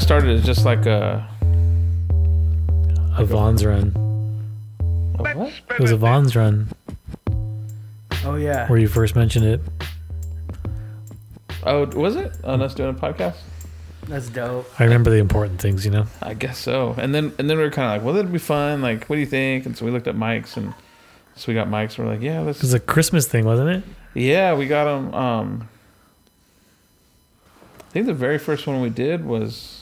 kind started as just like a, A Vons run. a what? It was a Vons run Oh yeah. where you first mentioned it. Oh, was it on us doing a podcast? That's dope. I remember the important things, you know. I guess so. And then and then we were kind of like, well, that'd be fun. Like, what do you think? And so we looked at mics and so we got mics. We're like, yeah, It let's. was a Christmas thing, wasn't it? Yeah, we got them. Um, I think the very first one we did was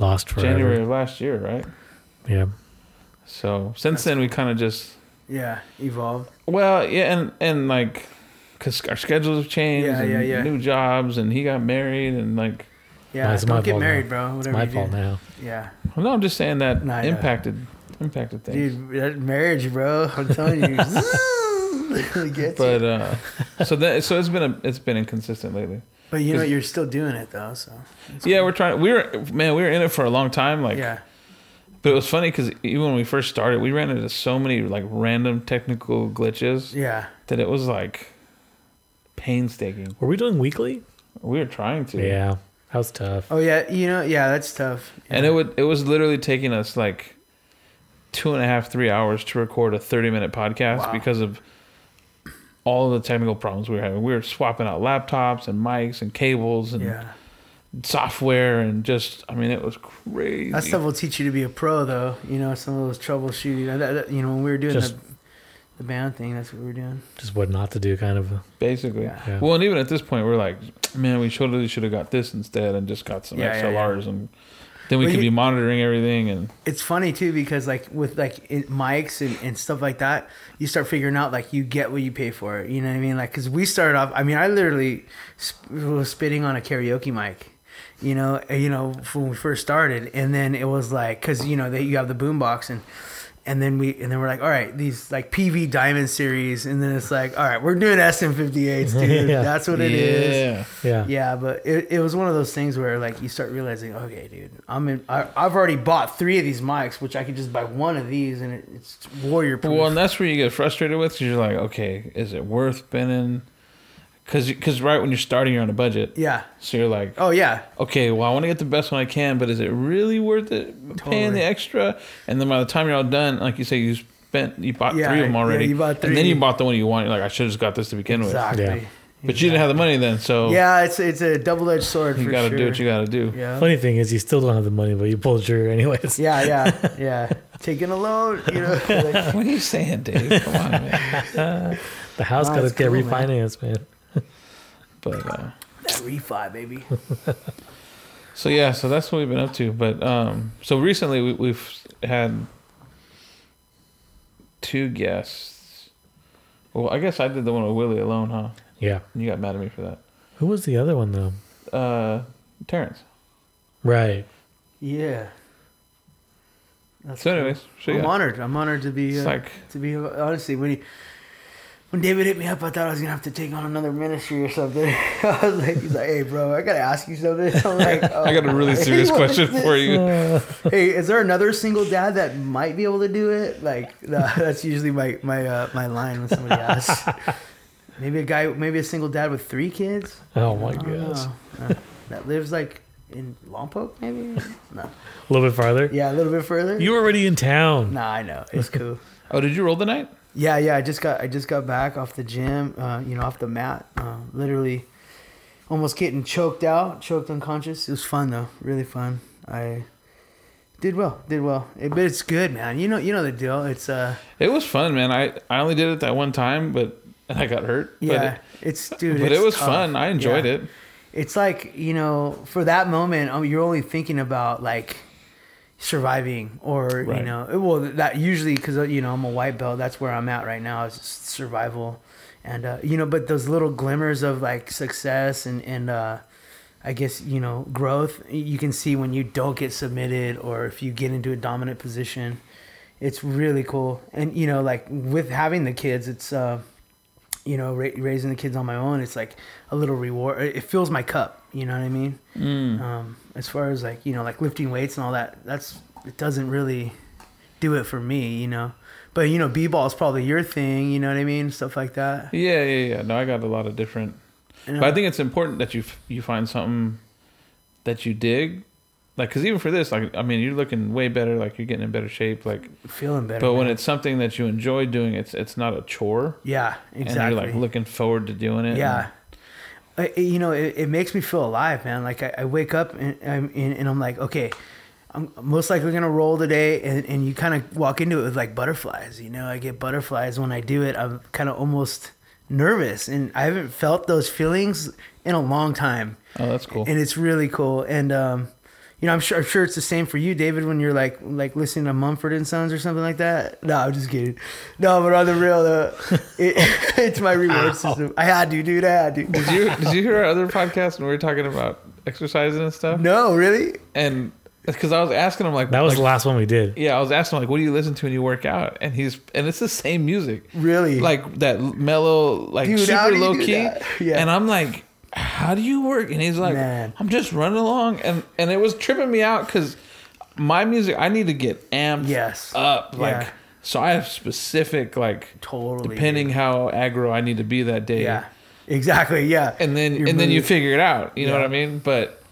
Lost forever. January of last year, right? Yeah. So since then we kind of just Yeah. evolved. well, yeah, and and like because our schedules have changed, Yeah, and yeah, yeah. new jobs, and he got married, and like, Yeah. it's my don't get fault married, now. bro. It's Whatever my you fault do. now. Yeah. well, no, I'm just saying that Nah, yeah. impacted impacted things. Dude, that marriage, bro. I'm telling you. really gets you. But uh, so that so it's been a, it's been inconsistent lately. But you know, you're still doing it though. So. Yeah, cool. we're trying. We were man, we were in it for a long time. Like, yeah. but it was funny because even when we first started, we ran into so many like random technical glitches Yeah. that it was like painstaking. Were we doing weekly? We were trying to. Yeah. That was tough. Oh yeah. You know. Yeah. That's tough. And it would it was literally taking us like two and a half, three hours to record a thirty minute podcast Wow. because of all of the technical problems we were having. We were swapping out laptops and mics and cables and Yeah. software and just I mean it was crazy. That stuff will teach you to be a pro, though. You know, some of those troubleshooting. That, that, you know, when we were doing Just- the, the band thing, that's what we were doing. Just what not to do, kind of. basically. Yeah. Yeah. Well, and even at this point, we're like, man, we totally should have got this instead and just got some Yeah, yeah, XLRs and then we Well, could be monitoring everything and It's funny too because like with like it, mics and, and stuff like that, you start figuring out like you get what you pay for. You know what I mean? Like because we started off. I mean, I literally sp- was spitting on a karaoke mic. You know, you know when we first started, and then it was like because you know that you have the boombox and. And then we and then we're like, all right, these like PV Diamond series, and then it's like, all right, we're doing SM58s, dude. Yeah. That's what it is. yeah. Yeah. Yeah, but it, it was one of those things where like you start realizing, okay, dude, I'm in. I, I've already bought three of these mics, which I could just buy one of these, and it, it's warrior proof. Well, and that's where you get frustrated with because you're like, okay, is it worth spending? Because cause right when you're starting, you're on a budget. yeah. So you're like, Oh yeah. okay, well, I want to get the best one I can, but is it really worth it paying the extra? And then by the time you're all done, like you say, you spent, you bought Yeah, three of them already, yeah, already. you bought And then you bought the one you want. You're like, I should have just got this to begin with. Exactly. Yeah. with. But you didn't have the money then, so Yeah, it's it's a double edged sword you for got to sure. do what you got to do. Yeah. Funny thing is, you still don't have the money, but you pulled the trigger anyways. Yeah, yeah, yeah. Taking a loan, you know. like- What are you saying, Dave? Come on, man. The house Nah, got to get cool, man. refinanced, man. But uh, that refi, baby. so yeah, so that's what we've been up to. But um, so recently we, we've had two guests. Well, I guess I did the one with Willie alone, huh? Yeah. You got mad at me for that. Who was the other one though? Uh, Terrence. Right. Yeah. That's So, cool. anyways, so I'm honored. I'm honored to be uh, like to be honestly when he when David hit me up, I thought I was gonna have to take on another ministry or something. I was like, he's like, hey, bro, I gotta ask you something. I'm like, oh, I got a really serious question for you. Hey, is there another single dad that might be able to do it? Like that- that's usually my my uh, my line when somebody asks. Maybe a guy, maybe a single dad with three kids. Oh my gosh. Uh, that lives like in Lompoc, maybe. No. A little bit farther. Yeah, a little bit further. You were already in town. Nah, I know it's cool. Oh, did you roll the night? Yeah, yeah. I just got I just got back off the gym. Uh, you know, off the mat. Uh, literally, almost getting choked out, choked unconscious. It was fun though, really fun. I did well, did well. It, but it's good, man. You know, you know the deal. It's uh, It was fun, man. I, I only did it that one time, but and I got hurt. yeah. But it, it's dude. but it's it was tough. fun. I enjoyed Yeah. it. It's like you know, for that moment, um, you're only thinking about like surviving or you know well that usually because you know i'm a white belt that's where i'm at right now is survival. And uh, you know but those little glimmers of like success and and uh, i guess you know growth you can see when you don't get submitted or if you get into a dominant position it's really cool. And you know like with having the kids it's uh you know ra- raising the kids on my own it's like a little reward it fills my cup you know what i mean Mm. um, as far as like you know like lifting weights and all that that's it doesn't really do it for me you know but you know b-ball is probably your thing you know what i mean stuff like that Yeah, yeah, yeah. No, I got a lot of different. You know? But I think it's important that you f- you find something that you dig, like because even for this, like I mean, you're looking way better. Like you're getting in better shape. Like, Feeling better. but when it's something that you enjoy doing, it's it's not a chore, yeah, and exactly. you're like looking forward to doing it. Yeah. I, you know, it, it makes me feel alive, man. Like I, I wake up and I'm and, and I'm like, okay, I'm most likely gonna roll today, and, and you kind of walk into it with like butterflies. You know, I get butterflies when I do it. I'm kind of almost nervous, and I haven't felt those feelings in a long time, Oh, that's cool. and it's really cool. And um, you know, I'm sure I'm sure it's the same for you, David, when you're like like listening to Mumford and Sons or something like that. No, I'm just kidding. No, but on the real, though, it, it's my reward system. I had to, do that. did you did you hear our other podcast when we were talking about exercising and stuff? No, really? And because I was asking him like That was like, the last one we did. Yeah, I was asking him like, what do you listen to when you work out? And he's and it's the same music, Really? like that mellow, like Dude, super low key. that? Yeah. And I'm like, how do you work? And he's like, Man. I'm just running along, and and it was tripping me out because my music, I need to get amped Yes. up, like. Yeah. So I have specific like Totally. depending how aggro I need to be that day. Yeah. Exactly. Yeah. And then Your and then you figure it out. You know what I mean? But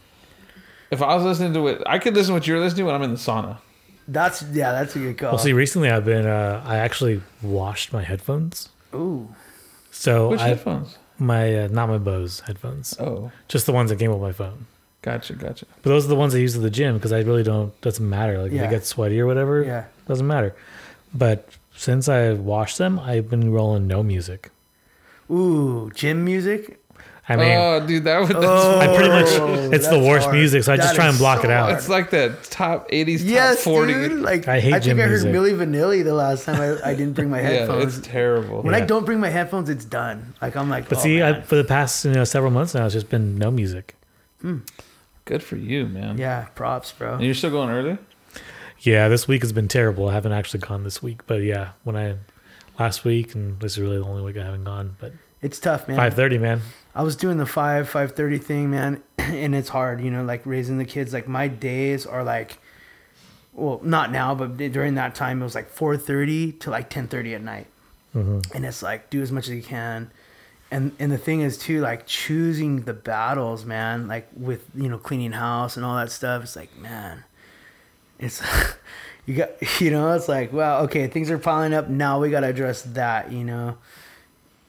if I was listening to it, I could listen to what you're listening to when I'm in the sauna. That's yeah. That's a good call. Well, see, recently I've been, uh, I actually washed my headphones. Ooh. So Which I, headphones? My, uh, not my Bose headphones, Oh, just the ones that came with my phone. gotcha, gotcha. But those are the ones I use at the gym because I really don't, doesn't matter. Like if Yeah. it gets sweaty or whatever, Yeah. doesn't matter. But since I washed them, I've been rolling no music. Ooh. Gym music. I mean, oh, dude, that would. That's, Oh, I pretty much, it's the worst hard. music, so I just try and block so it out. hard. it's like the top 80s, Yes, top 40. dude. Like I hate I think gym I heard music. Milli Vanilli the last time I, I didn't bring my headphones. yeah, it's terrible. when I don't bring my headphones, it's done. Like I'm like. But oh, see, I, for the past you know several months now, it's just been no music. Hmm. Good for you, man. yeah, props, bro. And you're still going early? Yeah, this week has been terrible. I haven't actually gone this week, but yeah, when I last week, and this is really the only week I haven't gone. But It's tough, man. five thirty, man. I was doing the five five thirty thing, man, and it's hard, you know, like raising the kids. Like my days are like, well, not now, but during that time, it was like four thirty to like ten thirty at night, Mhm. and it's like do as much as you can, and and the thing is too, like choosing the battles, man, like with you know cleaning house and all that stuff. It's like, man, it's you got you know, it's like, well, okay, things are piling up. Now we got to address that, you know.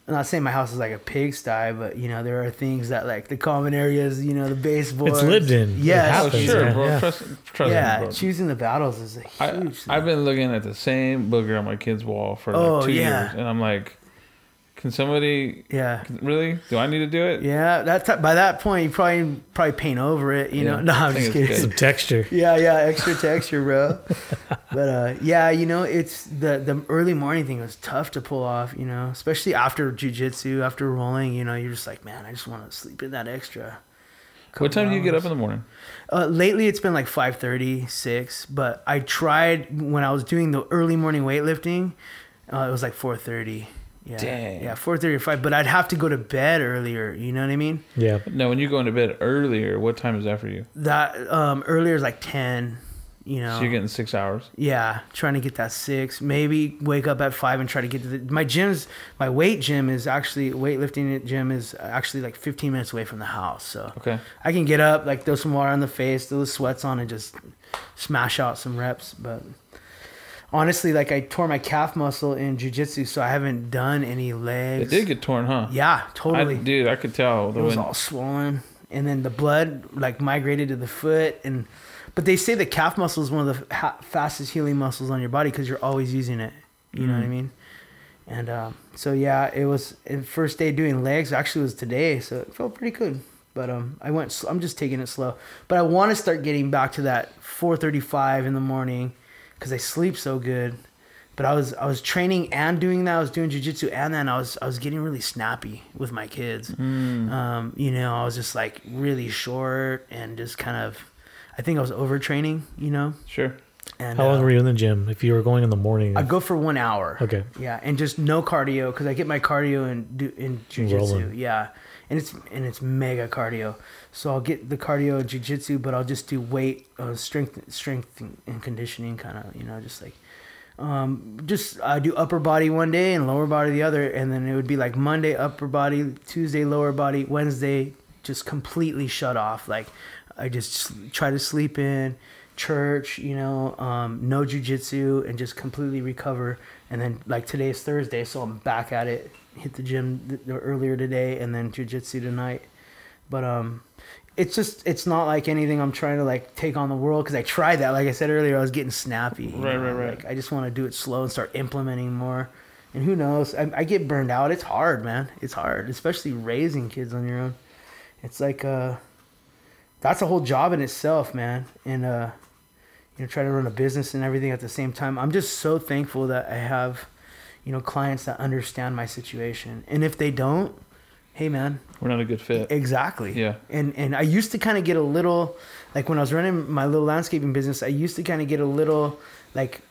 I'm not saying my house is like a pigsty, but you know there are things that like the common areas, you know, the baseboards. It's lived in. It Yes, Oh, happens, sure, yeah, bro. yeah. Trust, trust yeah. me, bro. Choosing the battles is a huge. I, thing. I've been looking at the same booger on my kid's wall for like Oh, two yeah. years, and I'm like, can somebody yeah. really? Do I need to do it? Yeah, That's by that point you probably probably paint over it, you know. No, I I'm just it's kidding. Some texture. Yeah, yeah, extra texture, bro. but uh, yeah, you know, it's the the early morning thing was tough to pull off, you know, especially after jujitsu, after rolling. You know, you're just like, man, I just want to sleep in that extra. What time do you get up in the morning? Uh, lately, it's been like 5.30, 6, but I tried when I was doing the early morning weightlifting. Uh, it was like 4.30. Yeah, Dang. yeah, 4.30 or 5, but I'd have to go to bed earlier, you know what I mean? Yeah, No, when you go into bed earlier, what time is that for you? That um, earlier is like 10, you know. So you're getting six hours. Yeah, trying to get that six. Maybe wake up at five and try to get to the. My gym's my weight gym is actually weightlifting gym is actually like 15 minutes away from the house, so Okay. I can get up, like throw some water on the face, throw the sweats on, and just smash out some reps. But honestly, like I tore my calf muscle in jujitsu, so I haven't done any legs. It did get torn, huh? yeah, totally. I, dude, I could tell. The it was all swollen and then the blood like migrated to the foot and but they say the calf muscle is one of the ha- fastest healing muscles on your body because you're always using it you know what i Mhm. mean and um, so yeah it was the first day doing legs actually was today so it felt pretty good but um, i went i'm just taking it slow but i want to start getting back to that 4.35 in the morning because i sleep so good but I was I was training and doing that. I was doing jujitsu and then I was I was getting really snappy with my kids. Mm. Um, you know, I was just like really short and just kind of, I think I was overtraining. You know, Sure. and How long uh, were you in the gym? If you were going in the morning, I go for one hour. okay, Yeah, and just no cardio because I get my cardio in do in jujitsu. Yeah, and it's and it's mega cardio. So I'll get the cardio in jujitsu, but I'll just do weight, uh, strength, strength and conditioning, kind of. You know, just like. Um, just I do upper body one day and lower body the other, and then it would be like Monday upper body, Tuesday lower body, Wednesday just completely shut off. Like I just try to sleep in, church, you know, um, no jujitsu, and just completely recover. And then like today is Thursday, so I'm back at it. Hit the gym th- earlier today, and then jujitsu tonight. But um, it's just it's not like anything I'm trying to like take on the world because I tried that. Like I said earlier, I was getting snappy. Right, know, right, right. Like I just want to do it slow and start implementing more. And who knows? I, I get burned out. It's hard, man. It's hard, especially raising kids on your own. It's like uh, that's a whole job in itself, man. And uh, you know, try to run a business and everything at the same time. I'm just so thankful that I have, you know, clients that understand my situation. And if they don't, hey, man, We're not a good fit. Exactly. Yeah. And and I used to kind of get a little like when I was running my little landscaping business, I used to kind of get a little like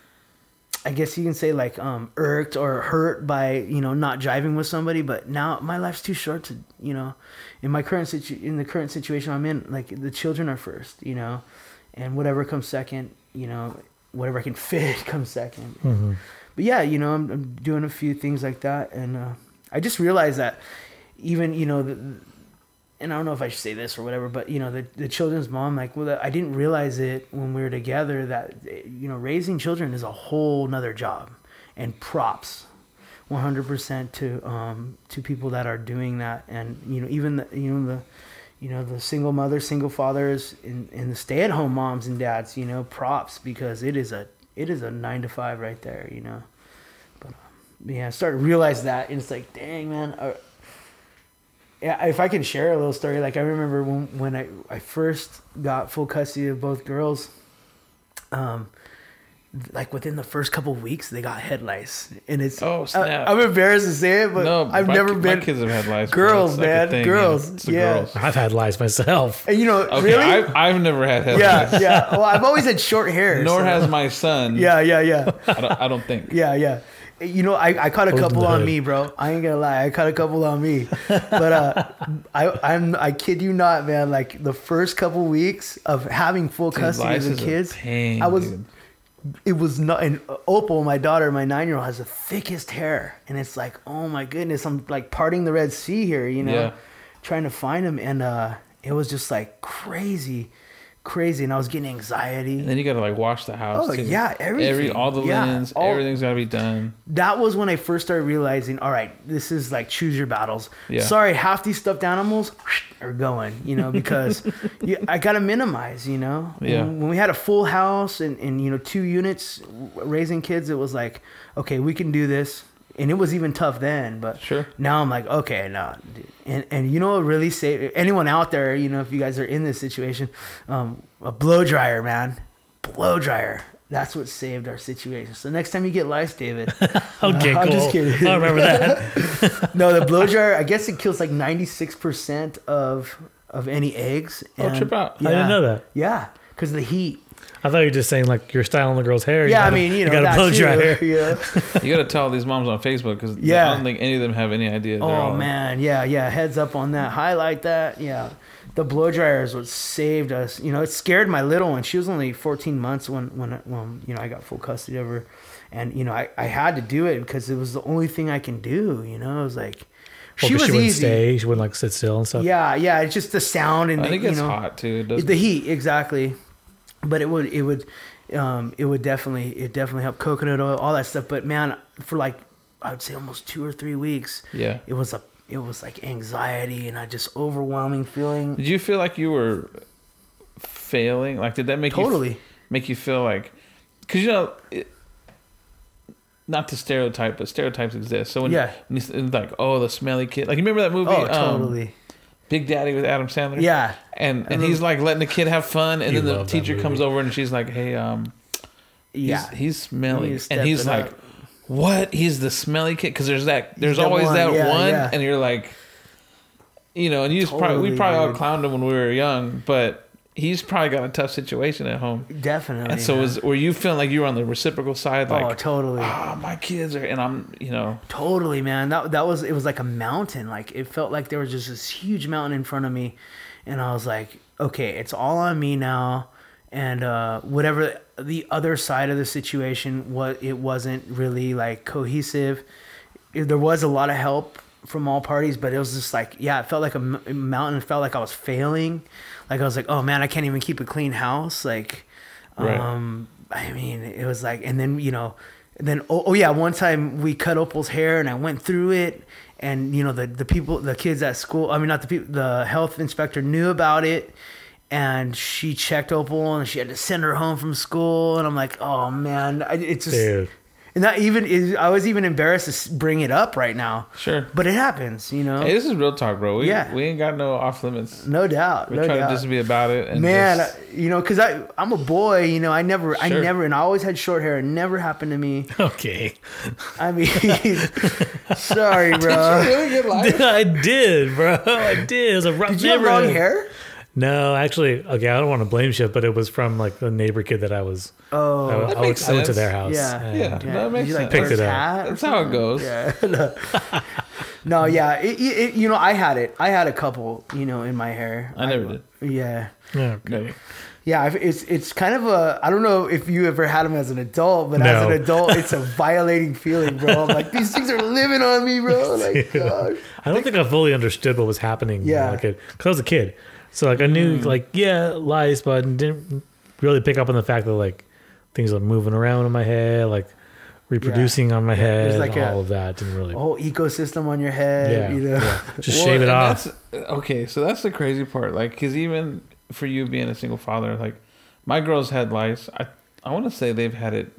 I guess you can say like um irked or hurt by, you know, not driving with somebody, but now my life's too short to, you know, in my current situ- in the current situation I'm in, like the children are first, you know, and whatever comes second, you know, whatever I can fit comes 2nd Mhm. but yeah, you know, I'm, I'm doing a few things like that, and uh, I just realized that even you know, the, and I don't know if I should say this or whatever, but you know, the the children's mom, like, well, I didn't realize it when we were together that you know, raising children is a whole nother job, and props. 100% to um, to people that are doing that and you know even the you know the you know the single mothers single fathers and, and the stay-at-home moms and dads you know props because it is a it is a nine to five right there you know but um, yeah i started to realize that and it's like dang man uh, if i can share a little story like i remember when when i, I first got full custody of both girls um like within the first couple of weeks they got head lice and it's Oh, I, snap. i'm embarrassed to say it but no, i've my, never been My kids have had lice. Girls, It's like man, thing, girls, It's yeah. girls. I've had lice myself. and you know Okay, really I've, I've never had head lice. yeah yeah well i've always had short hair Nor so- has my son. yeah yeah yeah I don't, I don't think. Yeah, yeah. You know, I, I caught a couple on me, bro. I ain't gonna lie, I caught a couple on me. But uh, I I'm I kid you not, man. Like the first couple weeks of having full Dude, custody of the kids, pain, I was dude. it was not. And Opal, my daughter, my nine year old, has the thickest hair, and it's like, oh my goodness, I'm like parting the Red Sea here, you know, Yeah. trying to find him, and uh, it was just like crazy, crazy, and I was getting anxiety. And then you gotta like wash the house. Oh, too. yeah, Every all the Yeah, linens, all- everything's gotta be done. that was when I first started realizing, all right, this is like choose your battles. Yeah. Sorry, half these stuffed animals are going, you know, because you, I got to minimize, you know. Yeah. When, when we had a full house and, and, you know, two units raising kids, it was like, okay, we can do this. And it was even tough then, but Sure. now I'm like, okay, no. dude. And, and you know what really saved anyone out there, you know, if you guys are in this situation, um, a blow dryer, man. Blow dryer. That's what saved our situation. So next time you get lice, David, Okay, I'm cool. just kidding. I remember that. no, the blow dryer. I guess it kills like ninety six percent of of any eggs. Oh, trip out. I didn't know that. Yeah, because the heat. I thought you were just saying like you're styling the girl's hair. Yeah, I gotta- mean, you know, got that a blow too, dryer. Yeah. You gotta tell these moms on Facebook because Yeah. I don't think any of them have any idea. Oh all, man, yeah, yeah. Heads up on that. Highlight that. Yeah. The blow dryer is what saved us. You know, it scared my little one. She was only 14 months when when when you know I got full custody of her, and you know I, I had to do it because it was the only thing I can do. You know, it was like Well, she 'cause was she wouldn't easy. stay. She wouldn't like sit still and stuff. Yeah, yeah. It's just the sound and I the, think you it's know, hot too. It the heat exactly but it would it would um it would definitely it definitely help coconut oil all that stuff but man for like i would say almost two or three weeks yeah. it was a it was like anxiety and i just overwhelming feeling Did you feel like you were failing? Like, did that make you totally make you feel like because you know it, not to stereotype but stereotypes exist so when, Yeah. when you, like oh the smelly kid like you remember that movie oh um, totally big daddy with adam sandler. Yeah. And and I he's like letting the kid have fun and You then the teacher comes over and she's like hey um yeah. he's, he's smelly. To and he's like up. what? He's the smelly kid? Because there's that there's the always one, that yeah, one yeah. and you're like you know and you just probably we Totally, probably all clowned him when we were young but he's probably got a tough situation at home definitely and so man. was were you feeling like you were on the reciprocal side like oh totally ah, my kids are, and I'm, you know, Totally, man. That that was it was like a mountain. Like it felt like there was just this huge mountain in front of me, and I was like, okay, it's all on me now. And uh, whatever the other side of the situation, what it wasn't really like cohesive. There was a lot of help from all parties, but it was just like, yeah, it felt like a mountain. It felt like I was failing. Like I was like, oh man, I can't even keep a clean house. Like, Right. um, I mean, it was like, and then you know, then oh, oh yeah, one time we cut Opal's hair and I went through it, and you know the the people, the kids at school. I mean, not the people. The health inspector knew about it. And she checked Opal, and she had to send her home from school. And I'm like, "Oh man, I, it's just Dude. That even is, I was even embarrassed to bring it up right now. Sure. But it happens, you know. Hey, this is real talk, bro. We Yeah. we ain't got no off limits. no doubt. We're no trying doubt. to just be about it. And Man, just- I- you know, because I I'm a boy, you know. I never, I never, and I always had short hair. It never happened to me. Okay. I mean, sorry, bro. really good life. I did, bro. I did. It was a rough Did you have long hair? No, actually, okay. I don't want to blame shit, but it was from like the neighbor kid that I was. Oh, I, I, That went, makes I went to their house. Yeah. and- Yeah. That makes you like sense. wear Picked it up. That's how it goes. Yeah. no. no, yeah. It, it, it- you know, I had it. I had a couple, you know, in my hair. I never did. Yeah. Yeah. No. Yeah, it's it's kind of a I don't know if you ever had them as an adult, but as an adult, it's a violating feeling, bro. I'm like these things are living on me, bro. Like, God. I don't think I fully understood what was happening. Yeah. Like because I was a kid, so like I knew mm. like yeah lice, but didn't really pick up on the fact that like things are moving around in my head, like reproducing on my head, like a- all of that didn't really. a whole ecosystem on your head. yeah, you know. yeah. Just Well, shave it off. that's- uh, Okay, so that's the crazy part. Like, because even for you being a single father, like my girls had lice. I I want to say they've had it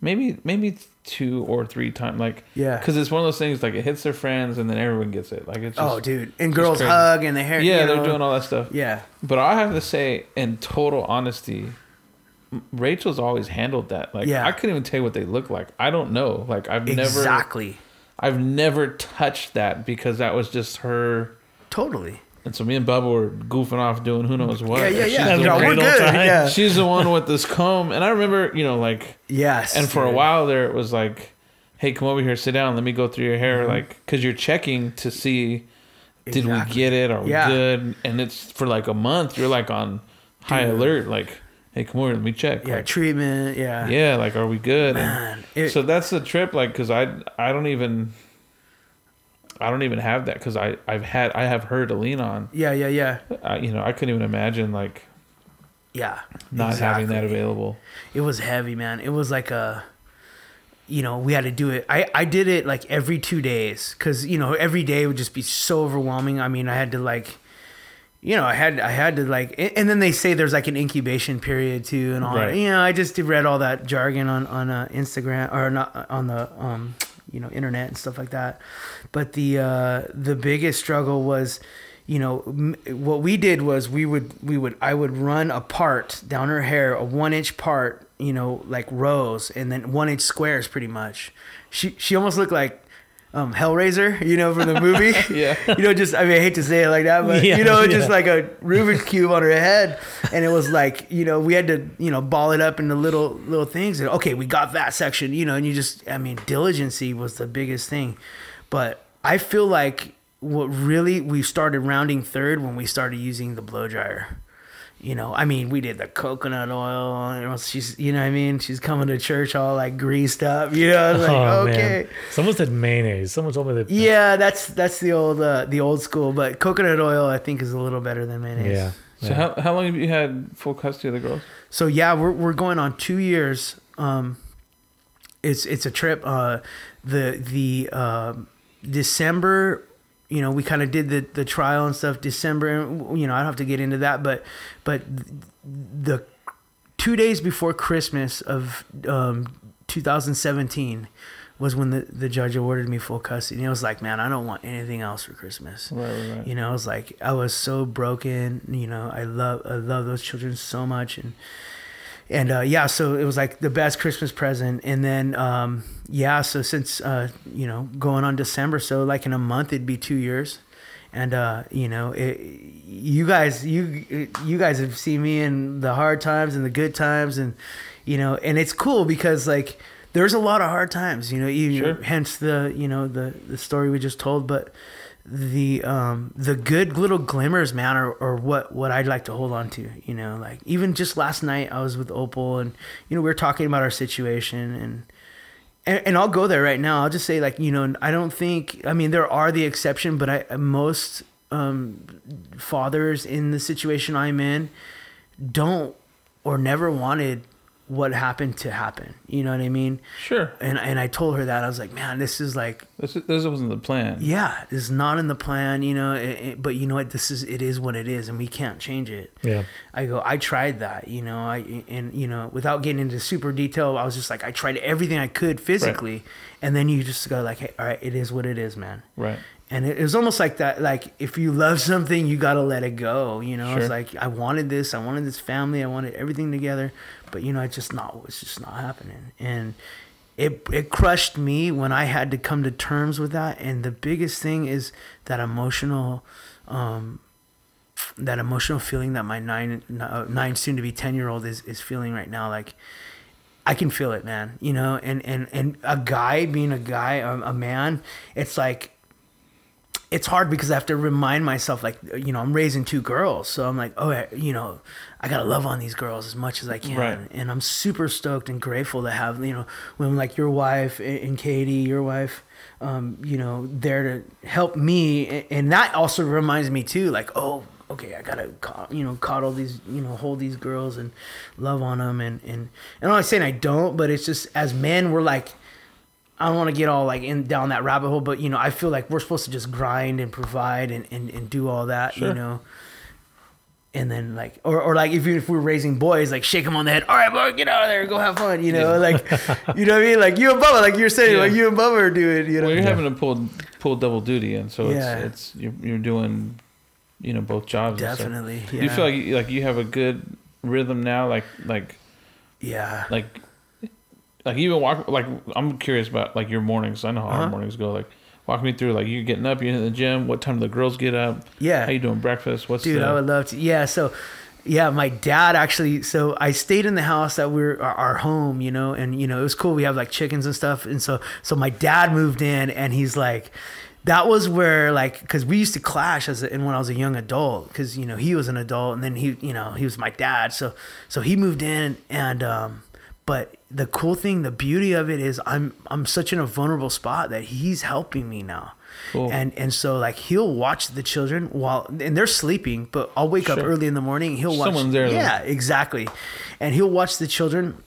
maybe maybe two or three times. Like, Yeah. because it's one of those things. Like, it hits their friends, and then everyone gets it. Like, it's oh, just, oh, dude, and girls crazy. hug and the hair. yeah, you they're doing all that stuff. Yeah, But I have to say, in total honesty, Rachel's always handled that. Like, Yeah. I couldn't even tell you what they look like. I don't know. Like, I've never, exactly, I've never touched that because that was just her. totally. And so me and Bubba were goofing off doing who knows what. Yeah, yeah, yeah. She's, She's the, No, we're good. time. Yeah. she's the one with this comb. And I remember, you know, like, Yes. and for a while there, it was like, hey, come over here, sit down, let me go through your hair. Mm-hmm. Like, because you're checking to see, did we get it? Are we Yeah. good? And it's for like a month, you're like on high Dude. alert. Like, hey, come over, let me check. Yeah, Like, treatment. Yeah. yeah, like, are we good? Man, it, so that's the trip, like, because I, I don't even. I don't even have that because I I've had I have her to lean on. yeah, yeah, yeah, I, you know I couldn't even imagine like yeah. not having that available. It was heavy, man. It was like a, you know, we had to do it. I, I did it like every two days because, you know, every day would just be so overwhelming. I mean, I had to like, you know, I had, I had to like, and then they say there's like an incubation period too and all that. Right. You know, I just read all that jargon on, on uh, Instagram or not on the, um, you know, internet and stuff like that. But the, uh, the biggest struggle was, you know m- what we did was we would we would i would run a part down her hair a one inch part you know like rows and then one inch squares pretty much she she almost looked like um hellraiser you know from the movie. Yeah. you know just i mean i hate to say it like that but Yeah, you know just like a rubik's cube on her head. And it was like you know we had to you know ball it up into little little things. And okay we got that section you know and you just i mean diligency was the biggest thing. But i feel like what really we started rounding third when we started using the blow dryer you know i mean we did the coconut oil and she's you know what i mean she's coming to church all like greased up you know I was like oh okay man, someone said mayonnaise. Someone told me that. yeah that's that's the old uh, the old school but coconut oil i think is a little better than mayonnaise Yeah. So how how long have you had full custody of the girls? So yeah, we're we're going on two years. Um, it's it's a trip. Uh, the the um December, you know, we kind of did the the trial and stuff. December, and you know, I don't have to get into that, but but the two days before Christmas of um, 2017 was when the, the judge awarded me full custody. And it was like, man, I don't want anything else for Christmas. Right, right, right. You know, I was like, I was so broken. You know, I love, I love those children so much, and and uh, yeah, so it was like the best Christmas present. And then um, yeah, so since uh, you know going on December, so like in a month it'd be two years. And uh, you know, it, you guys, you you guys have seen me in the hard times and the good times, and you know, and it's cool because like there's a lot of hard times, you know, you, Sure. hence the you know the the story we just told, but the um the good little glimmers man are, are what what i'd like to hold on to you know like even just last night i was with opal and you know we were talking about our situation and and, and I'll go there right now. I'll just say like you know I don't think I mean there are the exception, but I most um, fathers in the situation I'm in don't or never wanted what happened to happen. You know what I mean? Sure. And and I told her that I was like, man, this is like This, this wasn't the plan. yeah, this is not in the plan, you know. It, it- but you know what? This is it is what it is, and we can't change it. Yeah. I go, I tried that, you know. I and you know, without getting into super detail, I was just like, I tried everything I could physically, and then you just go like, hey, all right, it is what it is, man. Right. And it, was almost like that. Like if you love something, you gotta let it go. You know, Sure. it's like I wanted this, I wanted this family, I wanted everything together, but you know, it's just not. It's just not happening, and it it crushed me when I had to come to terms with that. And the biggest thing is that emotional, um, that emotional feeling that my nine uh, nine soon to be ten year old is is feeling right now. Like I can feel it, man. You know, and and and a guy being a guy, a, a man, it's like it's hard because I have to remind myself, like, you know, I'm raising two girls. So I'm like, oh, you know, I got to love on these girls as much as I can. Right. And I'm super stoked and grateful to have, you know, women like your wife and Katie, your wife, um, you know, there to help me. And that also reminds me, too, like, oh, okay, I got to, you know, coddle these, you know, hold these girls and love on them. And, and, and I'm not saying I don't, but it's just as men, we're like, I don't want to get all like in down that rabbit hole, but you know, I feel like we're supposed to just grind and provide and, and, and do all that, Sure. you know. And then like, or, or like if you, if we're raising boys, like shake them on the head. All right, boy, get out of there, go have fun, you know, like, you know what I mean? Like you and Bubba, like you're saying, Yeah. like you and Bubba are doing, you know. Well, you're having to pull pull double duty, and so Yeah. it's it's you're, you're doing, you know, both jobs. Definitely, Do You feel like like you have a good rhythm now, like like yeah. like like even walk like I'm curious about like your mornings. I know how Uh-huh. our mornings go. Like walk me through like you getting up, you're in the gym. What time do the girls get up? Yeah. How you doing breakfast? What's the Dude, the, I would love to. Yeah, so yeah, my dad actually. So I stayed in the house that we're our, our home, you know, and you know it was cool. We have like chickens and stuff, and so so my dad moved in, and he's like. That was where, like, because we used to clash as a, and when I was a young adult, because you know he was an adult, and then he, you know, he was my dad. So, so he moved in, and um, but the cool thing, the beauty of it is, I'm I'm such in a vulnerable spot that he's helping me now. Cool. And and so like he'll watch the children while and they're sleeping, but I'll wake up early in the morning. He'll watch. Someone's there, though. Yeah, exactly. And he'll watch the children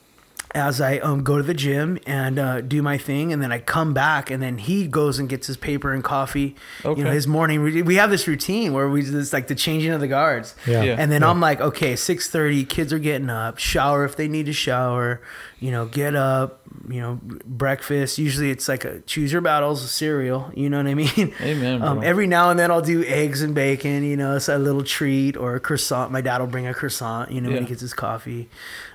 as I um, go to the gym and uh, do my thing, and then I come back, and then he goes and gets his paper and coffee. You know, Okay. his morning. We have this routine where we just like the changing of the guards. Yeah. Yeah. And then I'm like, okay, six thirty, kids are getting up, shower if they need to shower, you know, get up, you know, breakfast. Usually it's like a choose your battles cereal, you know what I mean? Amen, Um, bro. every now and then I'll do eggs and bacon, you know, it's a little treat or a croissant. My dad will bring a croissant, you know, when he gets his coffee.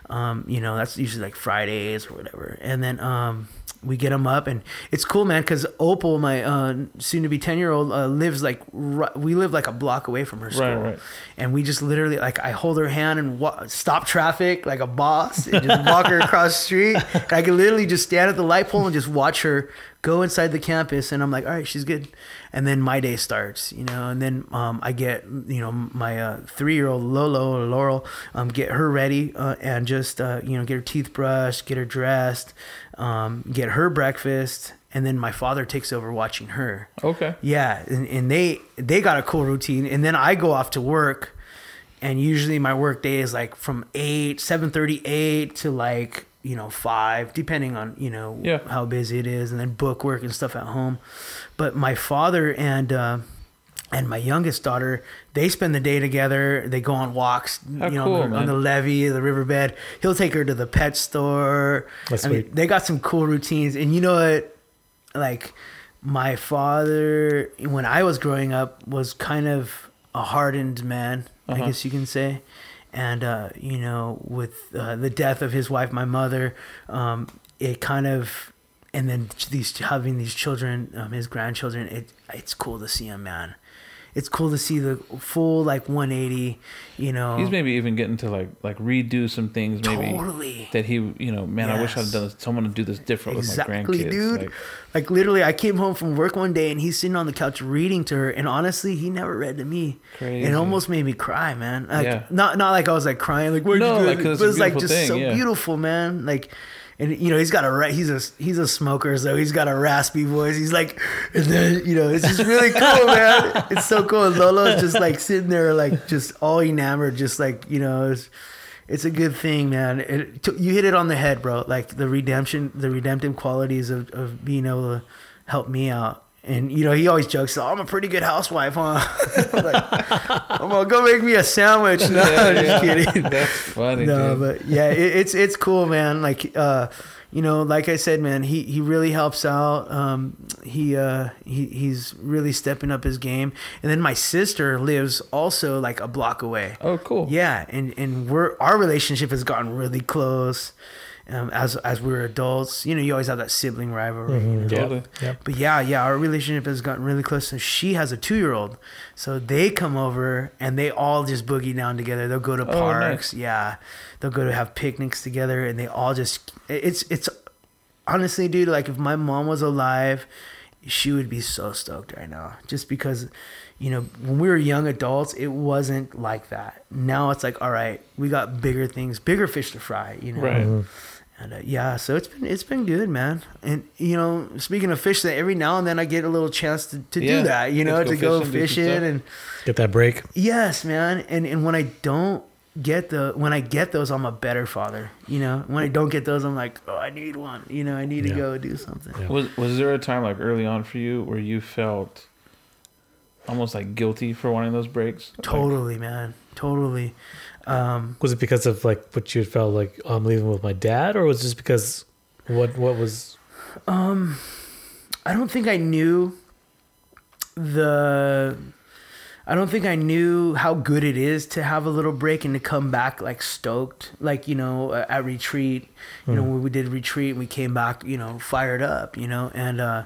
Um, you know, that's usually like Fridays or whatever. And then um, we get them up, and it's cool, man, because Opal, my uh, soon to be 10 year old, uh, lives like, we live like a block away from her school. Right, right. And we just literally, like, I hold her hand and wa- stop traffic like a boss and just walk her across the street. And I can literally just stand at the light pole and just watch her go inside the campus. And I'm like, all right, she's good. And then my day starts, you know, and then um, I get, you know, my uh, three year old Lolo or Laurel, um, get her ready uh, and just, uh, you know, get her teeth brushed, get her dressed, um, get her breakfast. And then my father takes over watching her. Okay. Yeah, and, and they they got a cool routine, and then I go off to work, and usually my work day is like from eight, seven thirty eight to like you know five, depending on you know Yeah. how busy it is, and then book work and stuff at home. But my father and uh, and my youngest daughter, they spend the day together. They go on walks, How you know, cool, on, the, man. on the levee, the riverbed. He'll take her to the pet store. That's I mean, they got some cool routines, and you know what? Like my father, when I was growing up, was kind of a hardened man, I Uh-huh. guess you can say. And uh, you know, with uh, the death of his wife, my mother, um, it kind of, and then these having these children, um, his grandchildren, it it's cool to see him, man. It's cool to see the full like 180. You know, He's maybe even getting to like like redo some things maybe Totally. that he you know man I wish i'd done this, someone to do this different Exactly, with my grandkids. dude. Like, Like, literally, I came home from work one day and he's sitting on the couch reading to her, and honestly, he never read to me. Crazy. It almost made me cry, man. Like, Yeah. not not like I was like crying, like where'd No, you do like, it? 'cause it's But a it was like just thing, so yeah. beautiful, man. Like, and you know he's got a he's a he's a smoker, so he's got a raspy voice. He's like, and then you know it's just really cool, man. It's so cool. And Lolo's just like sitting there, like just all enamored, just like you know. It's, it's a good thing, man. It, t- you hit it on the head, bro. Like the redemption, the redemptive qualities of, of being able to help me out. And you know, he always jokes, "Oh, I'm a pretty good housewife, huh?" I'm, like, I'm gonna go make me a sandwich. No, I'm just kidding. That's funny. No, dude. but yeah, it, it's it's cool, man. Like, uh, you know, like I said, man, he, he really helps out. Um, he uh, he he's really stepping up his game. And then my sister lives also like a block away. oh, cool. Yeah, and and we're our relationship has gotten really close. Um, as as we were adults, you know, you always have that sibling rivalry. you know? Yeah. Totally. Yeah. But yeah, yeah, our relationship has gotten really close. And she has a two year old. So they come over and they all just boogie down together. They'll go to Oh, parks. Yeah. They'll go to have picnics together and they all just it's it's honestly, dude, like if my mom was alive, she would be so stoked right now. Just because you know, when we were young adults, it wasn't like that. Now it's like, all right, we got bigger things, bigger fish to fry, you know. Right. And uh, yeah, so it's been it's been good, man. And you know, speaking of fish, that every now and then I get a little chance to, to Yeah, do that. You know, let's to go go fishing, fishing and Get that break. yes, man. And and when I don't get the when I get those, I'm a better father. You know, when I don't get those, I'm like, oh, I need one. You know, I need to go do something. Yeah. Was was there a time like early on for you where you felt almost like guilty for wanting those breaks? Like, Totally, man. Totally. Um, Was it because of like what you had felt like oh, I'm leaving with my dad, or was it just because what what was I don't think I knew the I don't think I knew how good it is to have a little break and to come back like stoked. Like, you know, at retreat, you know, when we did retreat, and we came back, you know, fired up, you know, and uh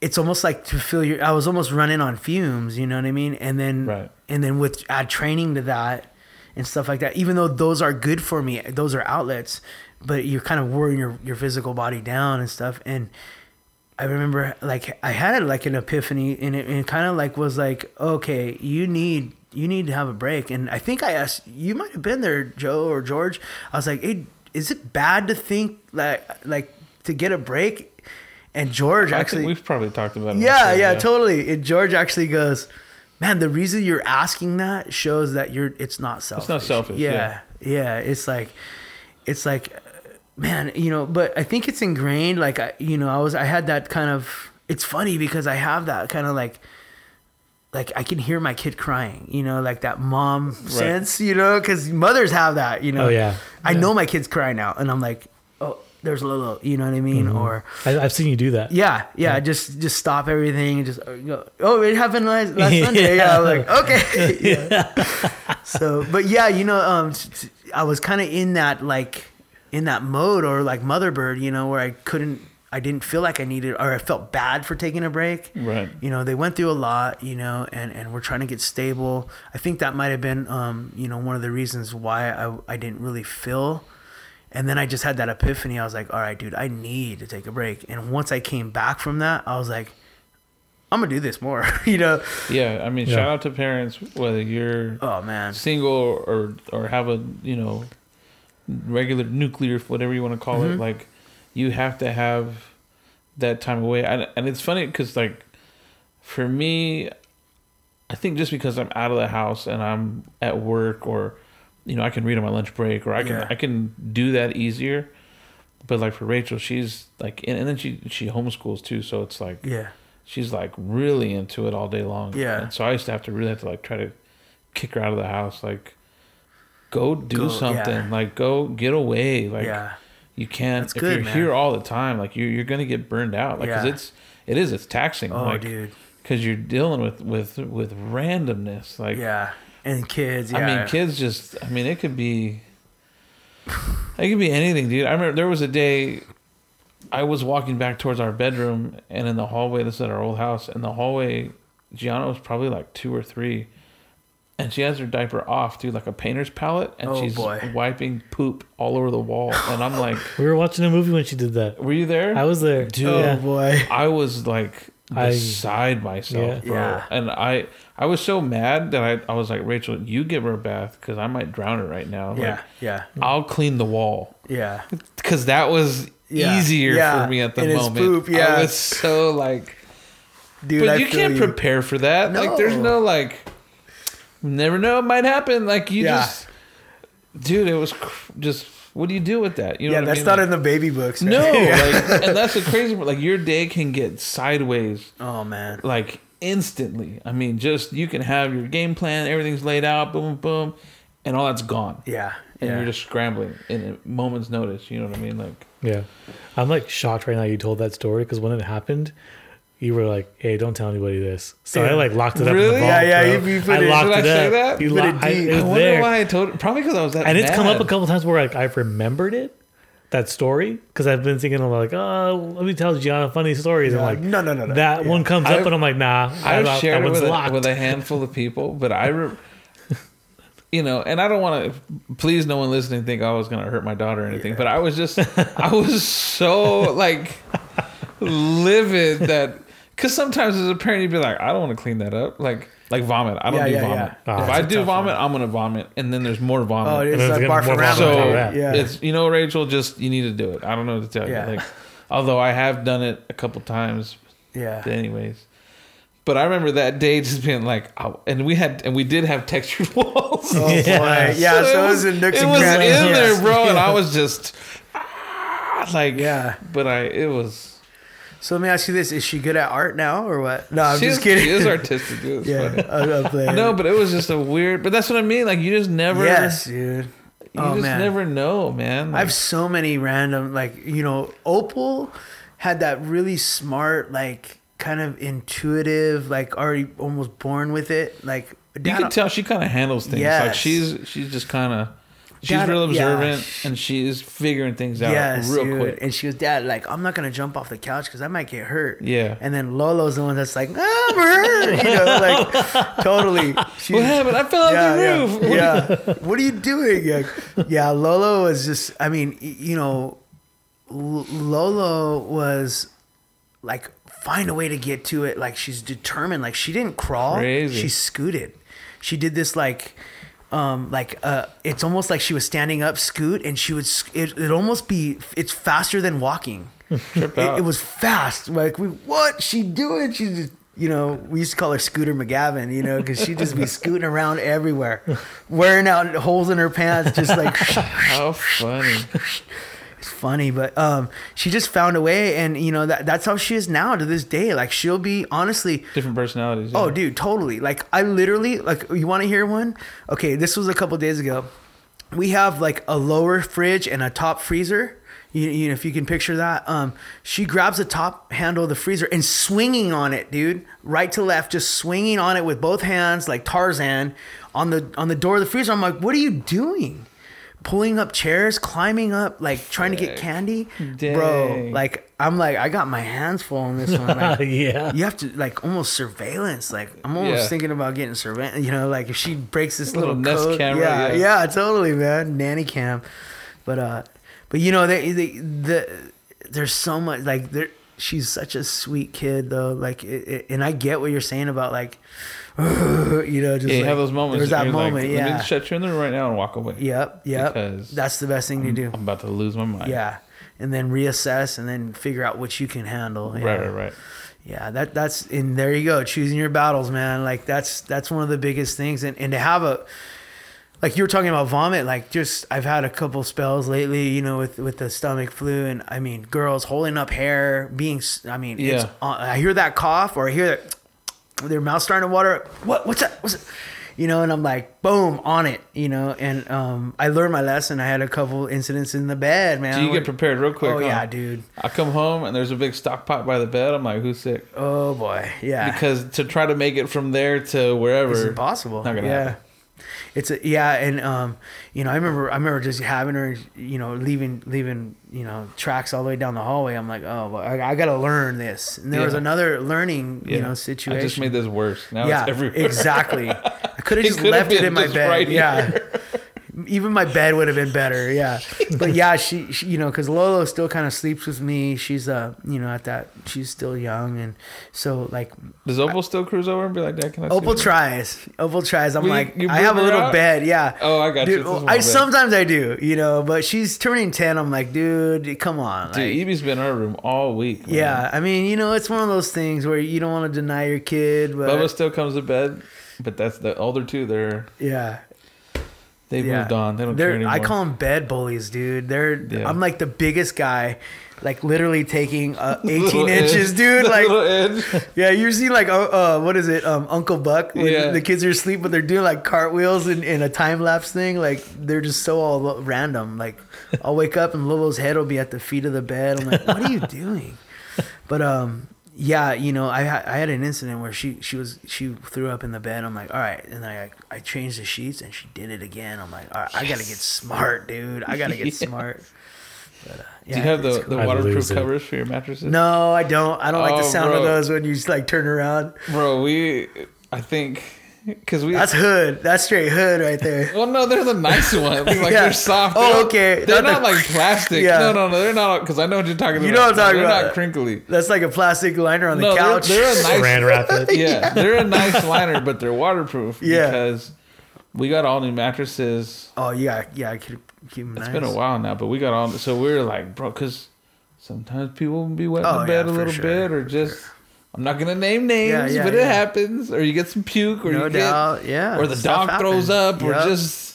it's almost like to feel your I was almost running on fumes, you know what I mean? And then Right. and then with add training to that and stuff like that, even though those are good for me, those are outlets, but you're kind of wearing your, your physical body down and stuff. And I remember like I had like an epiphany and it, and it kind of like was like, okay, you need you need to have a break. And I think I asked you might have been there, Joe or George. I was like, hey, is it bad to think like like to get a break? And George I think actually we've probably talked about it. yeah, before, yeah, totally. And George actually goes, "Man, the reason you're asking that shows that you're it's not selfish. It's not selfish, Yeah, yeah. It's like, it's like, man, you know. But I think it's ingrained. Like, I, you know, I was I had that kind of. It's funny because I have that kind of like. Like I can hear my kid crying, you know, like that mom sense, you know, because mothers have that, you know. Oh, yeah. I Yeah. know my kid's crying now, and I'm like, there's Lolo, you know what I mean, Mm-hmm. or I, I've seen you do that. yeah, yeah, just just stop everything and just uh, go. Oh, it happened last, last Sunday. Yeah, like okay. Yeah. So, but yeah, you know, um, I was kind of in that like in that mode or like mother bird, you know, where I couldn't, I didn't feel like I needed or I felt bad for taking a break. Right. You know, they went through a lot, you know, and and we're trying to get stable. I think that might have been, um, you know, one of the reasons why I I didn't really feel. And then I just had that epiphany. I was like, all right, dude, I need to take a break. And once I came back from that, I was like, I'm gonna do this more. you know? Yeah, I mean, Yeah. shout out to parents whether you're Oh man. single or or have a you know regular nuclear whatever you want to call it Mhm. like you have to have that time away and, and it's funny because like for me i think just because i'm out of the house and i'm at work or you know i can read on my lunch break or i can Yeah. i can do that easier but like for rachel she's like and, and then she she homeschools too so it's like Yeah. she's like really into it all day long. Yeah. And so I used to have to really have to like try to kick her out of the house. Like, go do Go- something. yeah. Like, go get away. Like, yeah. you can't. That's if good, you're man. here all the time, like you're you're gonna get burned out. Like, 'cause Yeah. it's it is it's taxing. Oh, like, dude. because you're dealing with with with randomness. Like, Yeah. And kids. Yeah. I mean, kids just. I mean, it could be. It could be anything, dude. I remember there was a day. I was walking back towards our bedroom, and in the hallway, this is at our old house. In the hallway, Gianna was probably like two or three, and she has her diaper off through like a painter's palette, and Oh, she's boy. wiping poop all over the wall. And I'm like, We were watching a movie when she did that. "Were you there?" I was there. Dude. Oh Yeah. boy. I was like, I- beside myself, Yeah. bro. Yeah. And I, I was so mad that I, I was like, Rachel, you give her a bath because I might drown her right now. Yeah, Like, yeah, I'll clean the wall yeah. because that was Yeah. easier Yeah. for me at the And moment. poop, yeah. I was so like, Dude, but I you can't prepare for that. Like, there's No. no like, never know, it might happen. Like, you Yeah. just, dude, it was cr- just. What do you do with that? You know Yeah, what that's I mean? not Like, in the baby books. right? no, like, and that's the crazy part. Like, your day can get sideways oh man. like instantly. I mean, just you can have your game plan, everything's laid out, boom, boom, and all that's gone, Yeah, and yeah. you're just scrambling in a moment's notice. You know what I mean? Like, Yeah, I'm like shocked right now. You told that story because when it happened, you were like, "Hey, don't tell anybody this." So I like locked it up. In Really? the vault, Yeah, yeah, bro. you- you put I it- locked Did I it say up. that? You Put it lo- I- deep. it I wonder there, why I told. It probably because I was that. and it's come up a couple times where like I've remembered it. That story because I've been thinking of like, oh, let me tell Gianna funny stories. and Yeah. like, no, no, no, no. that Yeah. one comes up, I've- and I'm like, nah, I've that, shared that it with a, with a handful of people, but I, re- you know, and I don't want to. Please, no one listening think I was going to hurt my daughter or anything. But I was just, I was so like livid that because sometimes as a parent you'd be like, I don't want to clean that up, like like vomit. I don't Yeah, do yeah, vomit. yeah. if Oh, I do vomit, one. I'm going to vomit, and then there's more vomit. Oh, it's then like it's barf gonna- around. So Yeah. yeah. it's you know Rachel, just you need to do it. I don't know what to tell Yeah. you. Like, although I have done it a couple times, yeah. but anyways. But I remember that day just being like, oh, and we had and we did have textured walls. Oh Yeah. boy. Yeah, so, it was in nooks it and was in yes. there, bro, and I was just ah, like, Yeah. But I, it was. So let me ask you this: Is she good at art now, or what? No, I'm she just is, kidding. She is artistic. Was yeah, funny. I'm, I'm playing. No, but it was just a weird. But that's what I mean. Like you just never. yes, dude. You Oh, just man. never know, man. I have so many random, like you know, Opal had that really smart, like kind of intuitive, like already almost born with it. Like you can tell she kind of handles things. Like she's she's just kind of. She's Dad- real yeah. observant and she's figuring things out Yes, real dude. quick. And she goes, Dad, like I'm not gonna jump off the couch because I might get hurt. Yeah. And then Lolo's the one that's like, I'm hurt. You know, like totally. She's, What happened? I fell off yeah, the yeah, roof. yeah. What are you doing? Yeah, yeah. Lolo was just. I mean, you know, Lolo was like find a way to get to it. Like she's determined. Like she didn't crawl. Crazy. She scooted. She did this like. Um, like uh, it's almost like she was standing up, scoot, and she would. It it almost be. It's faster than walking. It, it was fast. Like we, what she doing? She just, you know, we used to call her Scooter McGavin, you know, because she'd just be scooting around everywhere, wearing out holes in her pants, just like How funny. It's funny. But um, she just found a way, and you know that that's how she is now to this day. Like she'll be honestly, Different personalities. Oh, dude, totally. Like I literally like you want to hear one? Okay, this was a couple days ago. We have like a lower fridge and a top freezer. You, you know, if you can picture that. Um, she grabs the top handle of the freezer and swinging on it, dude, right to left, just swinging on it with both hands like Tarzan on the on the door of the freezer. I'm like, what are you doing? Pulling up chairs, climbing up, like trying to get Dang. candy, bro. Like I'm like, I got my hands full on this one. Like, yeah. you have to like almost surveillance. Like I'm almost Yeah. thinking about getting surveillance. You know, like if she breaks this Little little, Nest code, camera, yeah, yeah. yeah, totally, man, nanny cam. But uh, but you know, they, they the there's so much like there. She's such a sweet kid though. Like, it, it, and I get what you're saying about like, you know, just Yeah, you like, have those moments. There's that you're like, moment, Let yeah. me shut you in the room right now and walk away. Yep, yep. Because That's the best thing to do. I'm about to lose my mind. Yeah, and then reassess and then figure out what you can handle. Yeah. Right, right, right. Yeah, that that's and there you go, choosing your battles, man. Like that's that's one of the biggest things, and and to have a like you were talking about vomit, like just I've had a couple spells lately, you know, with with the stomach flu, and I mean, girls holding up hair, being, i mean, it's, Yeah. I hear that cough or I hear that their mouth starting to water. What what's that? What's it? You know, and I'm like, boom, on it. You know, and um, I learned my lesson. I had a couple incidents in the bed, man. So you get prepared real quick. Oh huh? yeah, dude. I come home and there's a big stock pot by the bed. I'm like, who's sick? Oh boy, yeah. Because to try to make it from there to wherever, It's impossible. Not gonna yeah. happen. It's a yeah, and um, you know, I remember I remember just having her, you know, leaving leaving you know tracks all the way down the hallway. I'm like, oh, well, I, I got to learn this. And there was another learning, you know, situation. I just made this worse. Now yeah, it's everywhere. exactly. I could have just left it in my bed. right yeah. Even my bed would have been better. Yeah, but yeah, she, she you know, because Lolo still kind of sleeps with me. She's uh, you know, at that she's still young, and so like Does Opal still cruise over and be like, Dad, can I? Opal tries. Opal tries. I'm you- like, you I have a little out? bed. Yeah. Oh, I got you. Dude, small I bed. sometimes I do, you know, but she's turning ten. I'm like, dude, come on. Dude, like- Evie's been in our room all week. man. yeah, I mean, you know, it's one of those things where you don't want to deny your kid, but Bubba still comes to bed, but that's the older two. They're yeah, they've yeah. moved on. They don't care They're, anymore. I call them bed bullies, dude. They're Yeah. I'm like the biggest guy, like literally taking uh, 18 inches, dude. Like yeah, you see like uh, uh what is it, um Uncle Buck when Yeah. the kids are asleep, but they're doing like cartwheels in, in a time lapse thing. Like they're just so all random. Like I'll wake up and Lolo's head will be at the feet of the bed. I'm like, what are you doing? But um. Yeah, you know, I ha- I had an incident where she she was she threw up in the bed. I'm like, all right, and I I changed the sheets and she did it again. I'm like, all right, I gotta get smart, dude. I gotta get Yeah. smart. But, uh, Do you have the, cool. the waterproof covers for your mattresses? No, I don't. I don't like the Oh, sound of those when you just like turn around. bro. We, I think, because we. That's hood. That's straight hood right there. well, no, they're the nice ones. Like Yeah. they're soft. Oh, They're not- okay. They're Not not, the- like plastic. Yeah. No, no, no. They're not. Because I know what you're talking about. You know what I'm talking about? they're not crinkly. That's like a plastic liner on the No, they're, couch. they're a nice. Saran wrap it. yeah, they're a nice liner, but they're waterproof. Yeah. Because we got all new mattresses. oh yeah, yeah. I could keep them It's nice. been a while now, but we got all. So we are like, bro, because sometimes people will be wet in Oh, the bed yeah, a little sure, bit, or for just. I'm not gonna name names, Yeah, yeah, but it happens, or you get some puke, or No you get, doubt. Yeah. or the stuff dog throws happens. up, or just.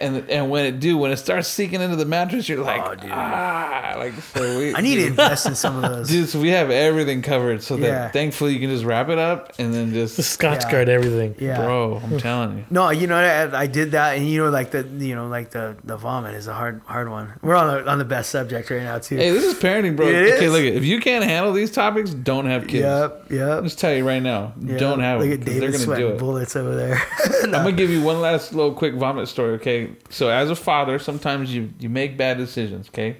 And and when it do, when it starts seeking into the mattress, you're like, Oh, dude. ah, like so. We, I need to invest in some of those. Dude, so we have everything covered, so that Yeah. thankfully you can just wrap it up and then The just, Scotch Yeah. guard everything. yeah. bro. I'm telling you. No, you know I, I did that, and you know like the you know like the the vomit is a hard hard one. We're on the, on the best subject right now too. Hey, this is parenting, bro. It okay, is. look, if you can't handle these topics, don't have kids. Yep. Yep. I'll just tell you right now, yep. don't have Look them at 'cause David they're gonna do sweating it. bullets over there. I'm gonna give you one last little quick vomit story. Okay, so as a father, sometimes you you make bad decisions. Okay,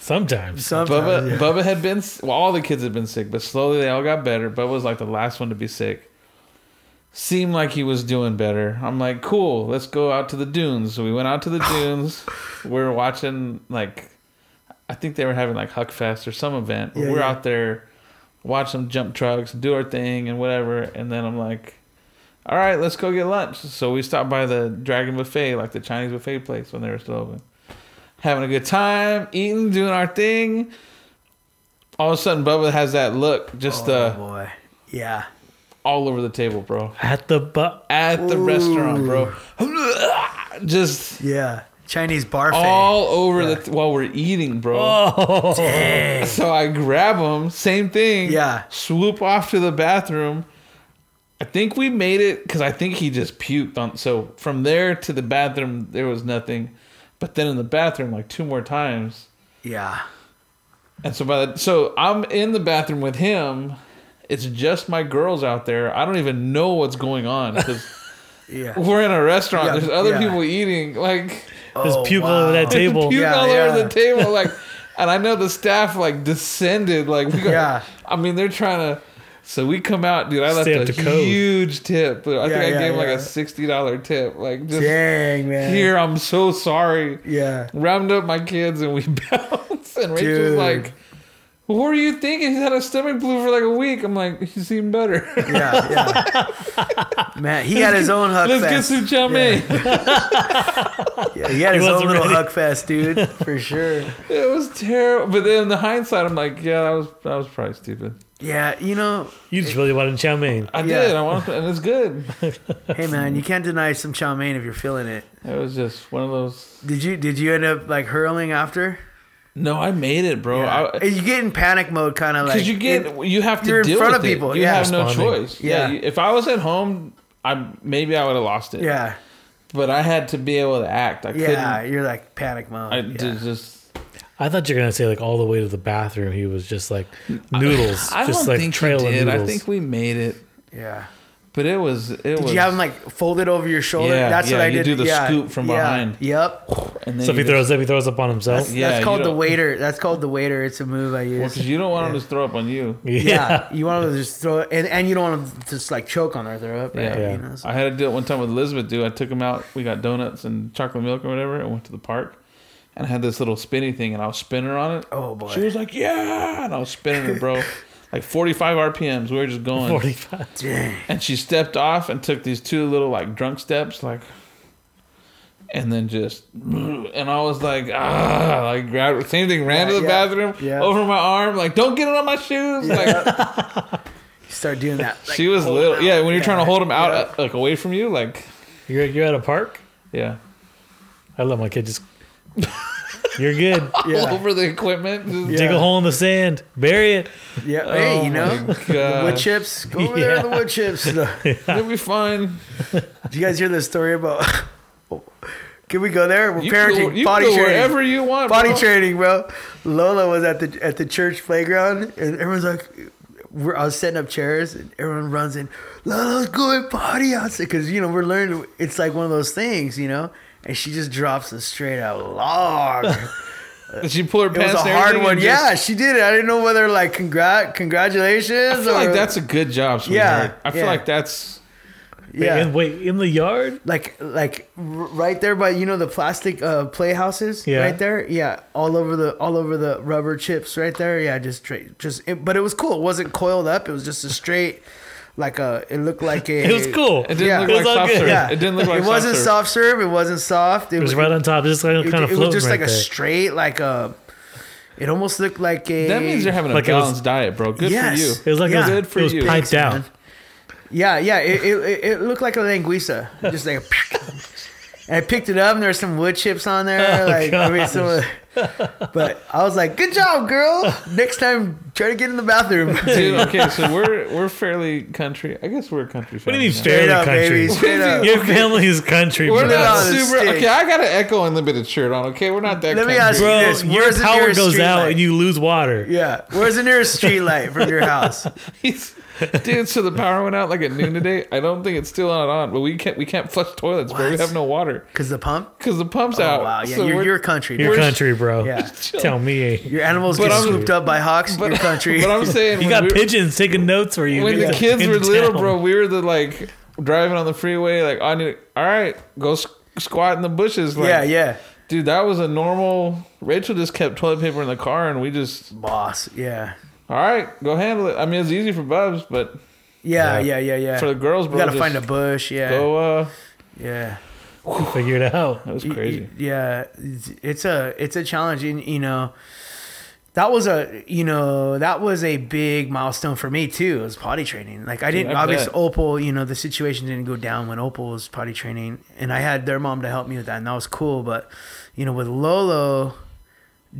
Sometimes. Sometimes, Bubba yeah. Bubba had been well, all the kids had been sick, but slowly they all got better. Bubba was like the last one to be sick. Seemed like he was doing better. I'm like, cool, let's go out to the dunes. So we went out to the dunes. we were watching like, I think they were having like Huck Fest or some event. Yeah, we're yeah. out there, watch some jump trucks, do our thing and whatever. And then I'm like, all right, let's go get lunch. So we stopped by the Dragon Buffet, like the Chinese buffet place when they were still open. Having a good time, eating, doing our thing. All of a sudden, Bubba has that look just oh uh, boy. Yeah. all over the table, bro. At the bu- At the Ooh. restaurant, bro. Just Yeah. Chinese barfay. all over Yeah. the while we're eating, bro. Oh. Dang. So I grab him, same thing. Yeah. Swoop off to the bathroom. I think we made it because I think he just puked on. So from there to the bathroom, there was nothing. But then in the bathroom, like two more times. Yeah. And so by the so I'm in the bathroom with him. It's just my girls out there. I don't even know what's going on because Yeah. we're in a restaurant. Yeah, There's other yeah. people eating. Like oh, There's Oh, puke all over that wow. table. puke Yeah, all yeah. over the table. Like, and I know the staff like descended. Like we got. Yeah. I mean, they're trying to. So we come out, dude. I left Stay a code. huge tip. I think I yeah, gave him like a sixty dollar tip. Like just Dang man. here, I'm so sorry. Yeah. Round up my kids and we bounce. And Rachel's Dude. like, "What were you thinking? He's had a stomach flu for like a week." I'm like, "He's eating better." Yeah. Yeah. man, he had his own huck fest. Let's get fest. some chow mein. Yeah, he had He his own little ready. huck fest, dude, for sure. It was terrible. But then in the hindsight, I'm like, "Yeah, that was that was probably stupid." Yeah, you know, You just really wanted chow mein. I Yeah. did. I wanted, and it's good. hey man, you can't deny some chow mein if you're feeling it. It was just one of those. Did you did you end up like hurling after? No, I made it, bro. Yeah. I, you get in panic mode, kind of like because you get it- you have to you're in deal front with of it. people, You yeah. have no choice. Yeah. Yeah. if I was at home, I maybe I would have lost it. yeah, But I had to be able to act. I yeah. couldn't. You're like panic mode. I yeah. just. I thought you were gonna say like all the way to the bathroom. He was just like noodles, I just don't like think trail we of did. noodles. I think we made it. yeah. But it was it Did was. you have them like folded over your shoulder? Yeah, That's yeah, what I you did. do the yeah, scoop from yeah, behind. Yep. and then So if he you throws up, he throws up on himself. That's, Yeah, that's you called the don't- waiter. That's called the waiter. It's a move I use. Well, because you don't want Yeah. him to just throw up on you. yeah. you want them to just throw it, and, and you don't want them to just like choke on their throw up. Right? Yeah. Yeah. You know, so- I had to do it one time with Elizabeth. Dude, I took him out. We got donuts and chocolate milk or whatever, and went to the park. And I had this little spinny thing, and I was spinning her on it. oh boy. She was like, "Yeah," and I was spinning her, bro, like 45 RPMs. We were just going, Forty-five. Dang. and she stepped off and took these two little like drunk steps, like, and then just, and I was like, ah, like grabbed same thing, ran Yeah, to the yeah, bathroom, yeah. over my arm, like, don't get it on my shoes, like. You start doing that. like, she was little, them yeah. When you're trying to hold them out, uh, like away from you, like, You're you're at a park. yeah, I let my kid just. You're good. all over the equipment. Yeah. Dig a hole in the sand, bury it. Yeah. Oh hey, you know, the wood chips. Go over there, the wood chips. Did It'll be fine. you guys hear the story about? Can we go there? We're You parenting, go, you potty can go training. wherever you want. Potty bro. training, bro. Lola was at the at the church playground, and everyone's like, we're, I was setting up chairs, and everyone runs in. Lola's going potty outside because you know we're learning. It's like one of those things, you know. And she just drops a straight out log. Did she pull her pants? It was a hard one. just- yeah, she did it. I didn't know whether like congrat congratulations. I feel or, like that's a good job, Yeah. I feel yeah. like that's yeah. And wait, in the yard. like like right there by you know the plastic uh playhouses Yeah. right there yeah all over the all over the rubber chips right there yeah just straight just it, but it was cool it wasn't coiled up it was just a straight like a it looked like a It was cool. it didn't Yeah. look It like soft good. serve. yeah It didn't look like it wasn't soft serve. serve it wasn't soft It was right on top, It just like it, kind of it was floating just right like a there. straight like a it almost looked like a That means you're having a Like it was- balanced diet, bro. Good Yes. for you. It was like Yeah. it Good for it was you. piped Thanks, out. Yeah, yeah. It, it, it- it looked like a linguiça, just like. and I picked it up, and there were some wood chips on there. Oh, like I mean, some. But I was like, "Good job, girl. Next time, try to get in the bathroom." Dude, okay, so we're we're fairly country. I guess we're a country What do you mean now. Straight fairly up, country? baby. Straight up. Your family is country, We're bro. not on the super. stick. Okay, I got an Ecko Unlimited shirt on. Okay, we're not that. Let me country. ask you Bro, this, your where's the power nearest goes street out light? and you lose water. yeah, where's the nearest street light from your house? He's- Dude, so the power went out like at noon today. I don't think it's still not on, but we can't we can't flush toilets, bro. We have no water Cause the pump. because the pump's Oh out. wow, yeah, So you're, we're- country. Your country, bro. Yeah, Tell me. your animals But get I'm- swooped up by hawks. But, your country. but I'm saying You got we- pigeons taking notes for you. when the Yeah. kids in were little, town. bro, we were the like driving on the freeway, like on it. All right, go s- squat in the bushes. Like, yeah, yeah, dude, that was a normal. Rachel just kept toilet paper in the car, and we just, boss. Yeah, all right, go handle it. I mean, it's easy for Bubs, but yeah, Yeah. yeah, yeah, yeah. for the girls, you gotta just find a bush. Yeah, Go, uh, yeah. figure it out. that was Y- y- crazy. Yeah, it's- it's a it's a challenge, and you know, that was a you know that was a big milestone for me too. It was potty training. Like I didn't I obviously bet. Opal, you know, the situation didn't go down when Opal was potty training, and I had their mom to help me with that, and that was cool. But you know, with Lolo.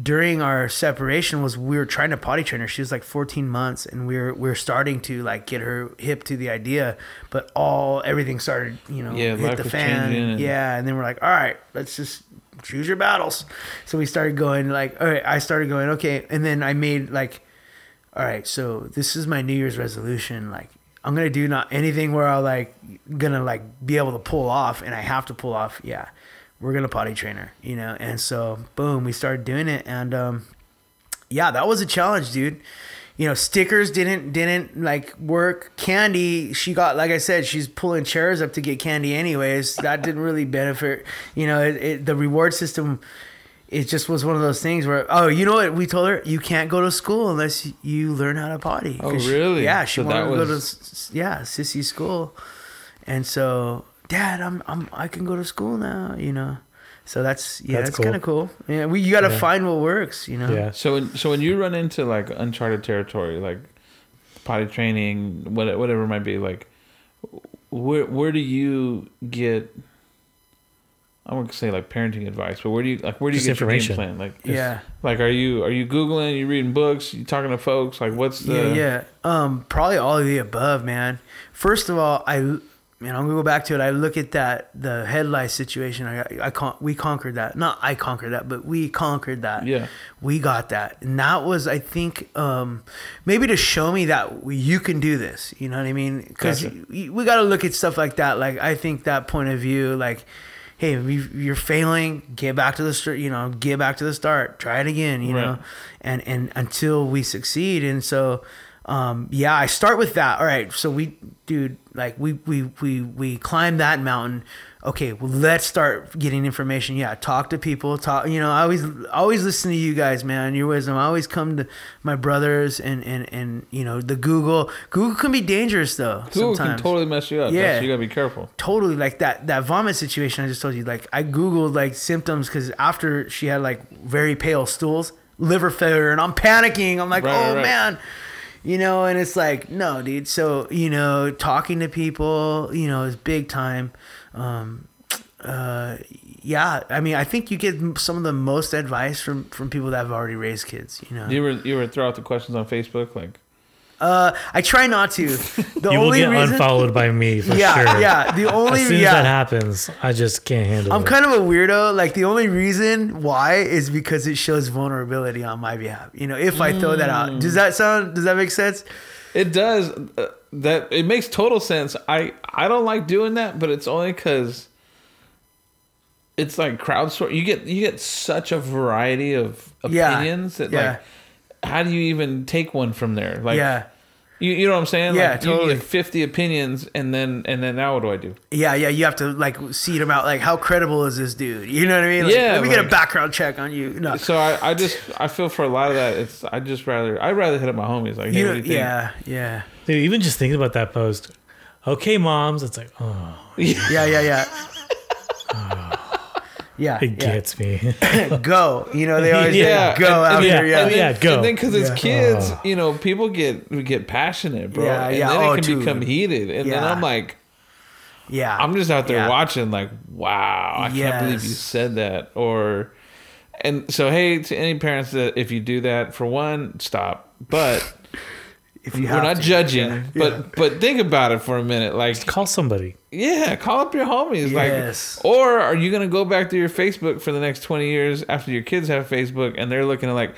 During our separation, was we were trying to potty train her. She was like 14 months, and we were we are starting to like get her hip to the idea. But all everything started, you know, Yeah, hit the fan. and- Yeah, and then we're like, all right, let's just choose your battles. So we started going like, all right, I started going, okay, and then I made like, all right, so this is my New Year's resolution. Like, I'm gonna do not anything where I like gonna like be able to pull off, and I have to pull off. Yeah, we're gonna potty train her, you know. And so boom, we started doing it, and um, yeah, that was a challenge, dude. You know, stickers didn't didn't like work. Candy, she got like I said, she's pulling chairs up to get candy anyways. That didn't really benefit. You know, it, it, the reward system. It just was one of those things where oh, you know what? We told her you can't go to school unless you learn how to potty. Oh, 'Cause she- really? yeah, she So wanted that to go to yeah sissy school, and so Dad, I'm I'm I can go to school now. You know, so that's yeah, That's that's, cool. kind of cool. Yeah, we you got to Yeah. find what works. You know. Yeah. So when so when you run into like uncharted territory, like potty training, what, whatever it might be, like where where do you get? I won't say like parenting advice, but where do you like where do you Just get your game information. plan? Like Yeah. like are you are you googling? You reading books? You talking to folks? Like what's the Yeah, yeah. Um, probably all of the above, man. First of all, I man, I'm gonna go back to it. I look at that the head lice situation. I, I con- we conquered that. Not I conquered that, but we conquered that. Yeah. we got that, and that was I think um, maybe to show me that we, you can do this. You know what I mean? Because Gotcha. we, we got to look at stuff like that. Like I think that point of view, like. Hey, you're failing. Get back to the start. You know, get back to the start. Try it again. You Right. know, and and until we succeed. And so, um, yeah, I start with that. All right, so we, dude, like we we we we climb that mountain. Okay, well, let's start getting information. Yeah, talk to people. Talk. You know, I always always listen to you guys, man. Your wisdom. I always come to my brothers and and and you know the Google. Google can be dangerous though. Google sometimes can totally mess you up. Yeah. You gotta be careful. totally like that that vomit situation I just told you. Like I googled like symptoms because after she had like very pale stools, liver failure, and I'm panicking. I'm like, Right, oh right. man, you know. And it's like, no, dude. So you know, talking to people, you know, is big time. Um, uh, yeah, I mean, I think you get some of the most advice from from people that have already raised kids. You know, You were you were throw out the questions on Facebook like uh, I try not to. The you will get reason, unfollowed by me for yeah, sure. yeah. The only As soon yeah. as that happens, I just can't handle I'm it. kind of a weirdo. Like the only reason why is because it shows vulnerability on my behalf. You know, if I throw that out, does that sound? Does that make sense? It does. Uh, that it makes total sense. I I don't like doing that, but it's only because it's like crowdsourcing. You get you get such a variety of Yeah. opinions that Yeah. like, how do you even take one from there? Like, yeah, you, you know what I'm saying? Yeah, like, totally. You get 50 opinions, and then and then now what do I do? yeah, yeah. You have to like seed them out. Like, how credible is this dude? You know what I mean? Like, Yeah, Let me get a background check on you. No. So I, I just I feel for a lot of that. It's I just rather I would rather hit up my homies like hey, You what do you think? yeah, yeah, Dude, even just thinking about that post. Okay, moms. It's like, oh, yeah, yeah, yeah. Yeah, it yeah. gets me. go. You know they always Yeah, say, go and- out and- there. yeah, Yeah, and then, yeah, go. And then because it's kids, Oh. you know, people get get passionate, bro. Yeah, and yeah, then oh, it can dude. become heated, and then I'm like, yeah. I'm just out there Yeah. watching, like, wow, I can't believe you said that, or, and so hey, to any parents that if you do that, for one, stop, but. If you We're not to. judging, Yeah, but yeah. but think about it for a minute. Like, Call somebody. yeah, call up your homies. Yes. Like, or are you gonna go back to your Facebook for the next twenty years after your kids have Facebook and they're looking at like,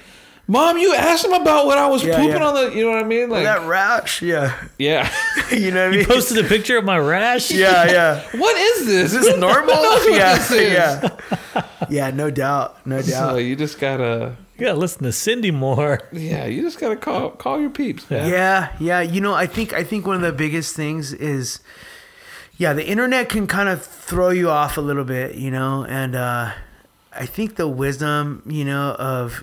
Mom, you asked them about when I was Yeah, pooping yeah. on the. You know what I mean? Like, that rash. Yeah, yeah. you know what I You mean. posted a picture of my rash. yeah, yeah. what is this? Is this normal? yeah, is. yeah, yeah. No doubt, no So doubt. you just gotta, You gotta listen to Cindy more. yeah, you just gotta call call your peeps, man. Yeah, yeah. You know, I think I think one of the biggest things is, yeah, the internet can kind of throw you off a little bit, you know, and uh, I think the wisdom, you know, of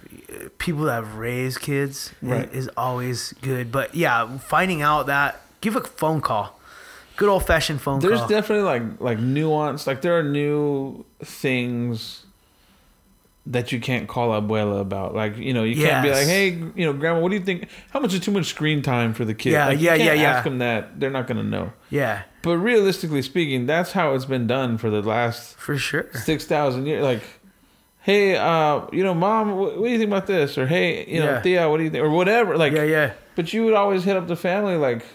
people that have raised kids Right. is always good. But yeah, finding out that give a phone call, good old fashioned phone There's call. There's definitely like like nuance. Like there are new things that you can't call abuela about. Like you know, you can't be like, hey, you know, grandma, what do you think? How much is too much screen time for the kid? Yeah, like, yeah, can't yeah, Ask yeah. them that; they're not gonna know. yeah, But realistically speaking, that's how it's been done for the last for sure. six thousand years. Like, hey, uh, you know, mom, what, what do you think about this? Or hey, you know, Yeah. Thea, what do you think? Or whatever. Like, Yeah, yeah, but you would always hit up the family, like,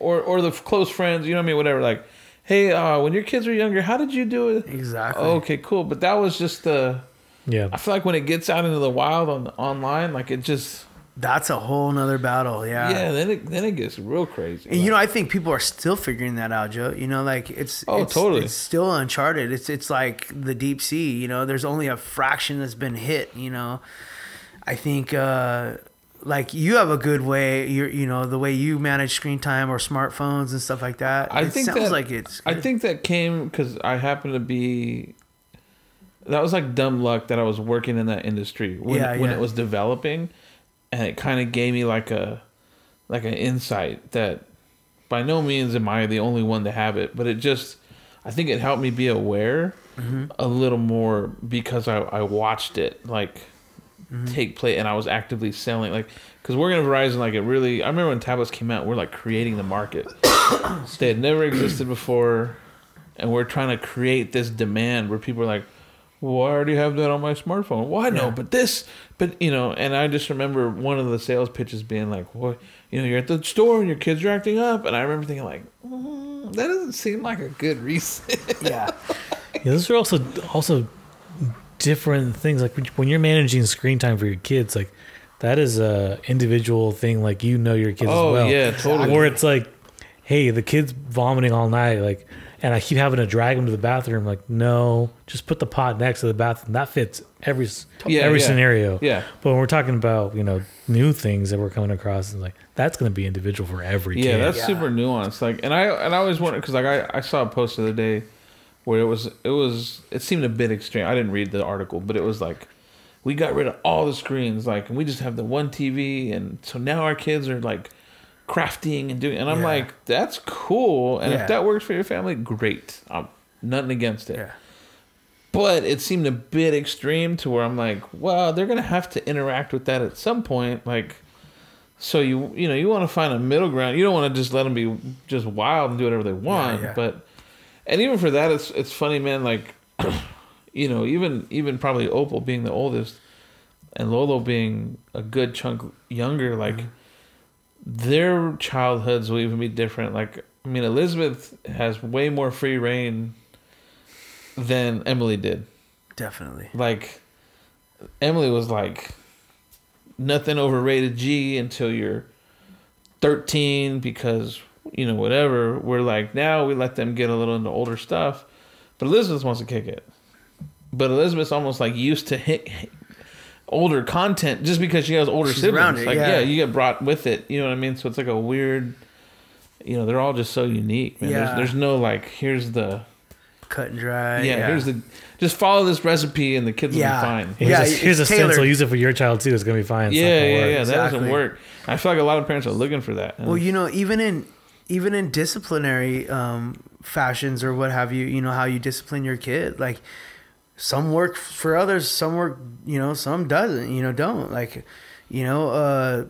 or or the close friends. You know what I mean? Whatever. Like, hey, uh, when your kids were younger, how did you do it? exactly. Okay, cool. But that was just the. Yeah. I feel like when it gets out into the wild on online, like it just That's a whole nother battle. yeah, Yeah. then it then it gets real crazy. And you know, I think people are still figuring that out, Joe. You know, like it's Oh, it's, totally. it's still uncharted. It's it's like the deep sea. You know, there's only a fraction that's been hit. You know, I think uh, like you have a good way. You you know the way you manage screen time or smartphones and stuff like that. I it think sounds that- like it's. I think that came because I happen to be. That was like dumb luck that I was working in that industry when Yeah, when yeah. it was developing, and it kind of gave me like a, like an insight that, by no means am I the only one to have it, but it just, I think it helped me be aware Mm-hmm. a little more because I I watched it like Mm-hmm. take place and I was actively selling like because working at Verizon like it really I remember when tablets came out we're like creating the market they had never existed before and we're trying to create this demand where people are like well I already have that on my smartphone well I know Yeah. but this but you know and I just remember one of the sales pitches being like what you know you're at the store and your kids are acting up and I remember thinking like "Mm, that doesn't seem like a good reason. Yeah. Yeah, those are also also different things. Like when you're managing screen time for your kids, like that is a individual thing. Like you know your kids oh as well. yeah, totally. Or it's like, hey, the kid's vomiting all night, like, and I keep having to drag him to the bathroom. Like, no, just put the pot next to the bathroom. That fits every Yeah, every yeah. scenario. Yeah. But when we're talking about you know new things that we're coming across, and like that's going to be individual for every Yeah, kid. that's Yeah. super nuanced. Like, and I and I always wonder because like I, I saw a post the other day where it was it was it seemed a bit extreme. I didn't read the article, but it was like we got rid of all the screens, like, and we just have the one TV, and so now our kids are like crafting and doing. And I'm Yeah. like, that's cool, and Yeah. if that works for your family, great. I'm nothing against it. Yeah. But it seemed a bit extreme to where I'm like, well, they're gonna have to interact with that at some point, like. So you you know you want to find a middle ground. You don't want to just let them be just wild and do whatever they want. yeah. But and even for that, it's it's funny, man. Like you know, even even probably Opal being the oldest, and Lolo being a good chunk younger, like mm-hmm. Their childhoods will even be different. Like I mean, Elizabeth has way more free reign than Emily did. Definitely. Like Emily was like nothing over rated G until you're 13 because you know whatever. We're like now we let them get a little into older stuff, but Elizabeth wants to kick it. But Elizabeth's almost like used to hit, older content just because she has older She's siblings. it, like yeah. yeah, you get brought with it. You know what I mean? So it's like a weird. You know, they're all just so unique, man. Yeah. There's, there's no like, here's the Cut and dry. yeah, here's the just follow this recipe and the kids will be fine. Here's Yeah, a, here's a it's stencil. Use it for your child too. It's going to be fine. It's Yeah, yeah, work. yeah. That doesn't work. I feel like a lot of parents are looking for that. Well, you know, even in even in disciplinary um, fashions or what have you, you know how you discipline your kid. Like some work for others, some work, you know, some doesn't. You know, don't like, you know, uh,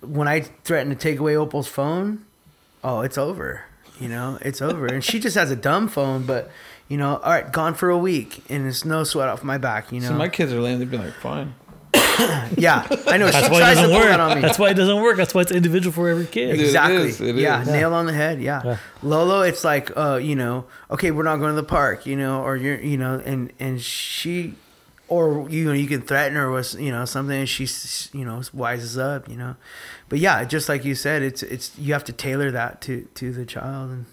when I threatened to take away Opal's phone, oh, it's over. You know, it's over. and she just has a dumb phone, but you know, all right, gone for a week, and it's no sweat off my back. You know, so my kids are laying. They'd be like, fine. yeah, I know. That's she why it tries to doesn't pull work. that on me. That's why it doesn't work. That's why it's individual for every kid. Exactly. is, it yeah, is. nail on the head. Yeah. Yeah. Lolo, it's like, uh, you know, okay, we're not going to the park, you know, or you're, you know, and and she, or you know, you can threaten her with, you know, something, and she, you know, wises up, you know, but yeah, just like you said, it's it's you have to tailor that to to the child and.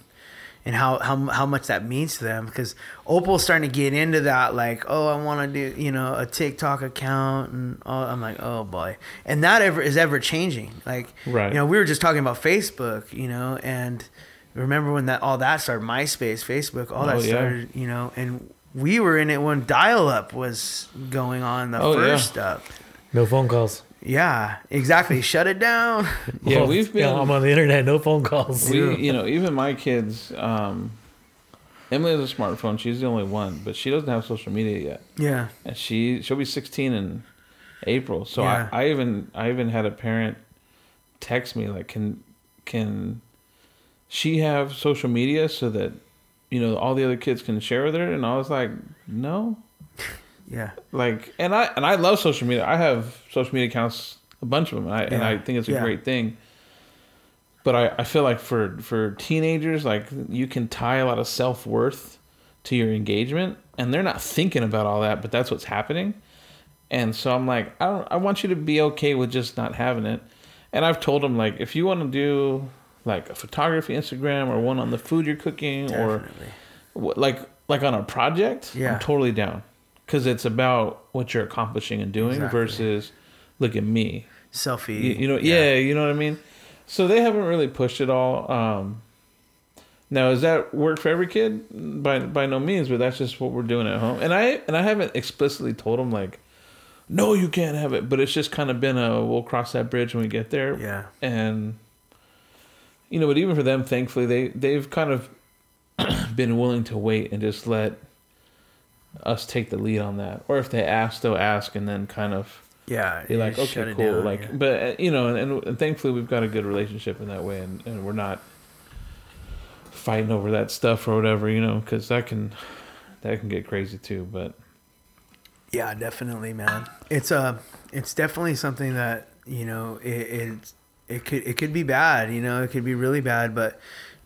And how, how how much that means to them because Opal's starting to get into that like oh I want to do you know a TikTok account and all, I'm like oh boy and that ever is ever changing like Right. you know we were just talking about Facebook, you know, and remember when that all that started, MySpace, Facebook, all that Oh, yeah. started, you know, and we were in it when dial-up was going on, the Oh, yeah. first up. No phone calls. Yeah, exactly. Shut it down. Yeah, Well, we've been. yeah, I'm on the internet. No phone calls. we, you know, even my kids. Um, Emily has a smartphone. She's the only one, but she doesn't have social media yet. Yeah, and she she'll be 16 in April. So Yeah. I, I even I even had a parent text me like, can can she have social media so that you know all the other kids can share with her? And I was like, no. Yeah, Like, and I and I love social media. I have social media accounts, a bunch of them, and I and I think it's a Yeah. great thing. But I, I feel like for for teenagers, like you can tie a lot of self worth to your engagement, and they're not thinking about all that, but that's what's happening. And so I'm like, I don't, I want you to be okay with just not having it. And I've told them like, if you want to do like a photography Instagram or one on the food you're cooking or definitely. what, like like on a project, Yeah. I'm totally down because it's about what you're accomplishing and doing Exactly. versus look at me. Selfie. You, you know, yeah. you know what I mean. So they haven't really pushed it all. Um, now, does that work for every kid? By by no means, but that's just what we're doing at home. And I and I haven't explicitly told them like, no, you can't have it. But it's just kind of been a we'll cross that bridge when we get there Yeah, and you know but even for them thankfully they they've kind of been willing to wait and just let us take the lead on that or if they ask they'll ask and then kind of yeah. be like okay cool down, like yeah. but uh, you know and, and, thankfully we've got a good relationship in that way and, and we're not fighting over that stuff or whatever you know because that can that can get crazy too but Yeah, definitely, man. It's uh it's definitely something that you know it it, it could it could be bad. You know, it could be really bad. But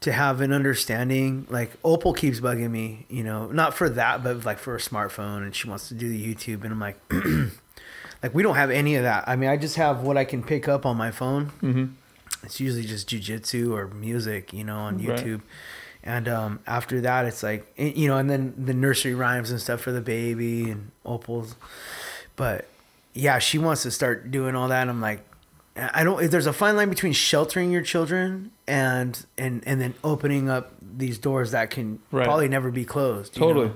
to have an understanding. Like Opal keeps bugging me, you know, not for that, but like for a smartphone, and she wants to do the YouTube, and I'm like, like we don't have any of that. I mean, I just have what I can pick up on my phone. Mm-hmm. It's usually just jujitsu or music, you know, on Right. YouTube. And um, after that, it's like eh, you know, and then the nursery rhymes and stuff for the baby and Opal's. But yeah, she wants to start doing all that. And I'm like, I don't. There's a fine line between sheltering your children and and and then opening up these doors that can Right. probably never be closed. you Totally. know?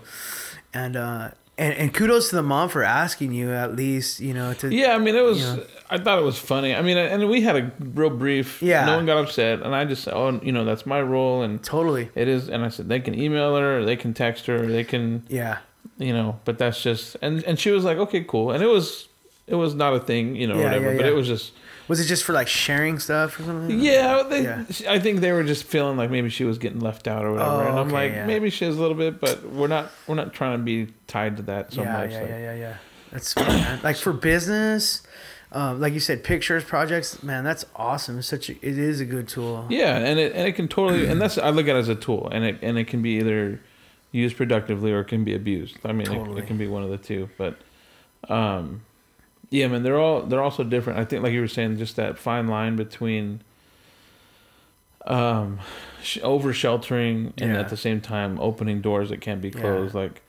And uh, and and kudos to the mom for asking you at least, you know, to Yeah, I mean, it was. Yeah. I thought it was funny. I mean, and we had a real brief. Yeah. No one got upset, and I just said, "Oh, you know, that's my role, and totally. it is." And I said, "They can email her, or they can text her, or they can, Yeah. you know." But that's just, and and she was like, "Okay, cool," and it was, it was not a thing, you know, Yeah, whatever. yeah, But it was just, Was it just for like sharing stuff or something? yeah, they, Yeah. I think they were just feeling like maybe she was getting left out or whatever, Oh, and I'm okay, like, yeah. maybe she is a little bit, but we're not, we're not trying to be tied to that so yeah, much. yeah, like- yeah, yeah, yeah. That's smart, like for business, um, like you said, pictures, projects, man, that's awesome. It's such a, it is a good tool. Yeah, and it and it can totally and that's I look at it as a tool, and it and it can be either used productively or it can be abused. I mean, it, it can be one of the two. But, um, yeah, man, they're all they're also different. I think, like you were saying, just that fine line between, um, sh- over sheltering and Yeah. at the same time opening doors that can't be Yeah. closed. Like,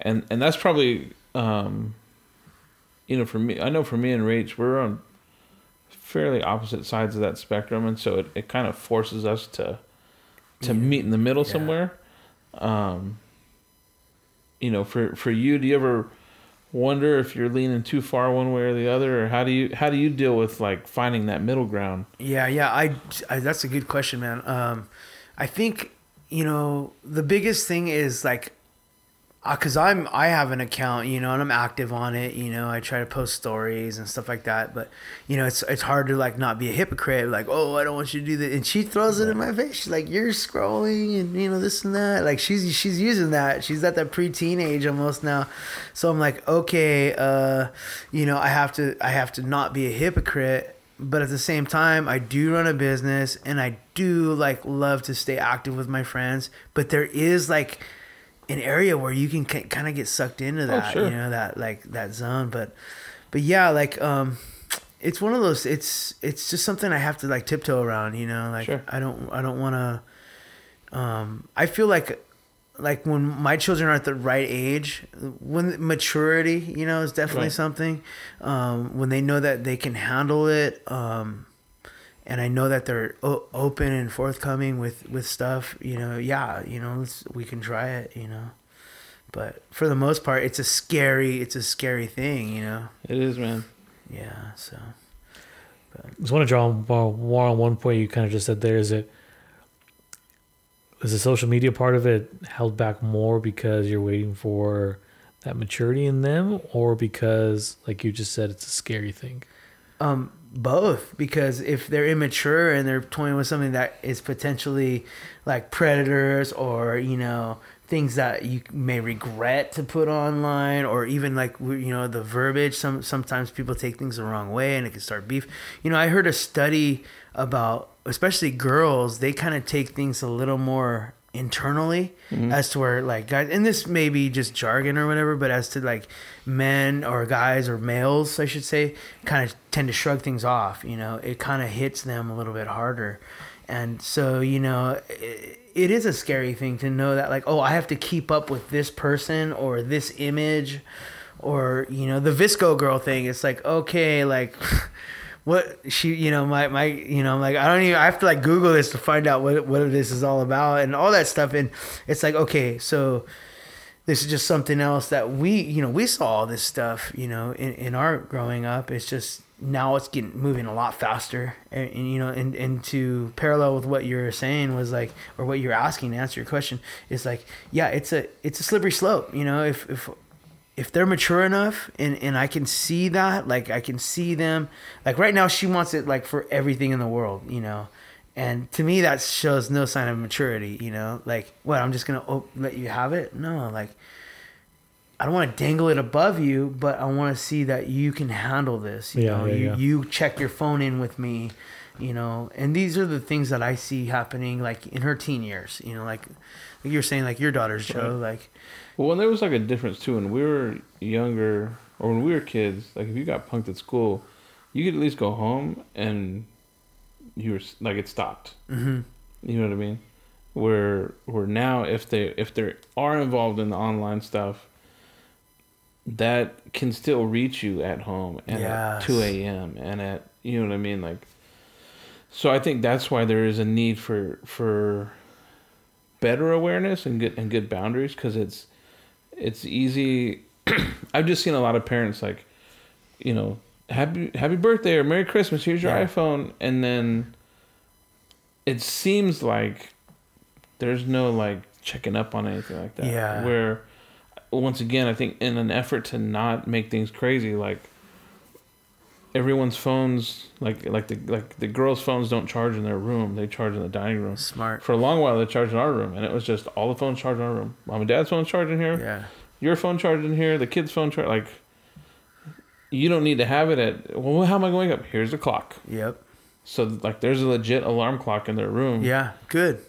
and and that's probably, um, you know, for me, I know for me and Rach, we're on fairly opposite sides of that spectrum, and so it, it kind of forces us to to Yeah. meet in the middle Yeah. somewhere. Um, you know, for for you, do you ever wonder if you're leaning too far one way or the other, or how do you how do you deal with like finding that middle ground? Yeah, yeah. I, I that's a good question, man. Um, I think you know the biggest thing is like, uh, cause I'm I have an account, you know, and I'm active on it. You know, I try to post stories and stuff like that. But you know, it's it's hard to like not be a hypocrite. Like, oh, I don't want you to do that, and she throws it in my face. She's like, you're scrolling and you know this and that. Like she's she's using that. She's at that preteen age almost now. So I'm like, okay, uh, you know, I have to I have to not be a hypocrite but at the same time i do run a business and i do like love to stay active with my friends but there is like an area where you can kind of get sucked into that sure. you know that like that zone but but yeah like um it's one of those it's it's just something i have to like tiptoe around you know like Sure. i don't i don't want to um i feel like like when my children are at the right age when maturity you know is definitely Right. something um, when they know that they can handle it um, and i know that they're o- open and forthcoming with with stuff you know yeah you know let's, we can try it you know but for the most part it's a scary it's a scary thing you know It is, man. yeah so I just want to draw more more on one point you kind of just said there. Is it is the social media part of it held back more because you're waiting for that maturity in them, or because, like you just said, it's a scary thing? Um, both because if they're immature and they're toying with something that is potentially like predators or you know things that you may regret to put online or even like you know the verbiage some sometimes people take things the wrong way and it can start beef. You know i heard a study about especially girls they kind of take things a little more internally mm-hmm. as to where like guys and this may be just jargon or whatever but as to like men or guys or males i should say kind of tend to shrug things off you know? It kind of hits them a little bit harder. And so you know it, it is a scary thing to know that like oh i have to keep up with this person or this image or you know the VSCO girl thing. It's like okay like what she you know my my you know I'm like i don't even i have to like google this to find out what what this is all about and all that stuff. And it's like okay so this is just something else that we you know we saw all this stuff you know in, in our growing up. It's just now it's getting moving a lot faster. And, and you know and, and to parallel with what you're saying was like or what you're asking to answer your question is like yeah it's a it's a slippery slope. You know if if if they're mature enough and, and I can see that, like I can see them, like right now she wants it like for everything in the world, you know, and to me that shows no sign of maturity, you know, like what I'm just gonna op- let you have it? No, like I don't want to dangle it above you, but I want to see that you can handle this. You Yeah, know, yeah, you yeah. you check your phone in with me, you know and these are the things that i see happening like in her teen years you know like, like you were saying like your daughter's show like Well, when there was like a difference too, when we were younger or when we were kids, like if you got punked at school, you could at least go home and you were like it stopped. hmm You know what I mean? Where where now if they if they are involved in the online stuff, that can still reach you at home and at two a.m. and at you know what I mean like. So I think that's why there is a need for for better awareness and good and good boundaries because it's it's easy. I've just seen a lot of parents like, you know, happy happy birthday or Merry Christmas. Here's your Yeah. iPhone, and then it seems like there's no like checking up on anything like that. Yeah. Where once again, I think in an effort to not make things crazy, like everyone's phones, like like the like the girls' phones don't charge in their room; they charge in the dining room. smart For a long while, they charged in our room, and it was just all the phones charged in our room. Mom and dad's phone charged in here, yeah your phone charged in here, the kid's phone charged. Like, you don't need to have it at. Well, how am I going up? Here's the clock. yep So like, there's a legit alarm clock in their room. yeah good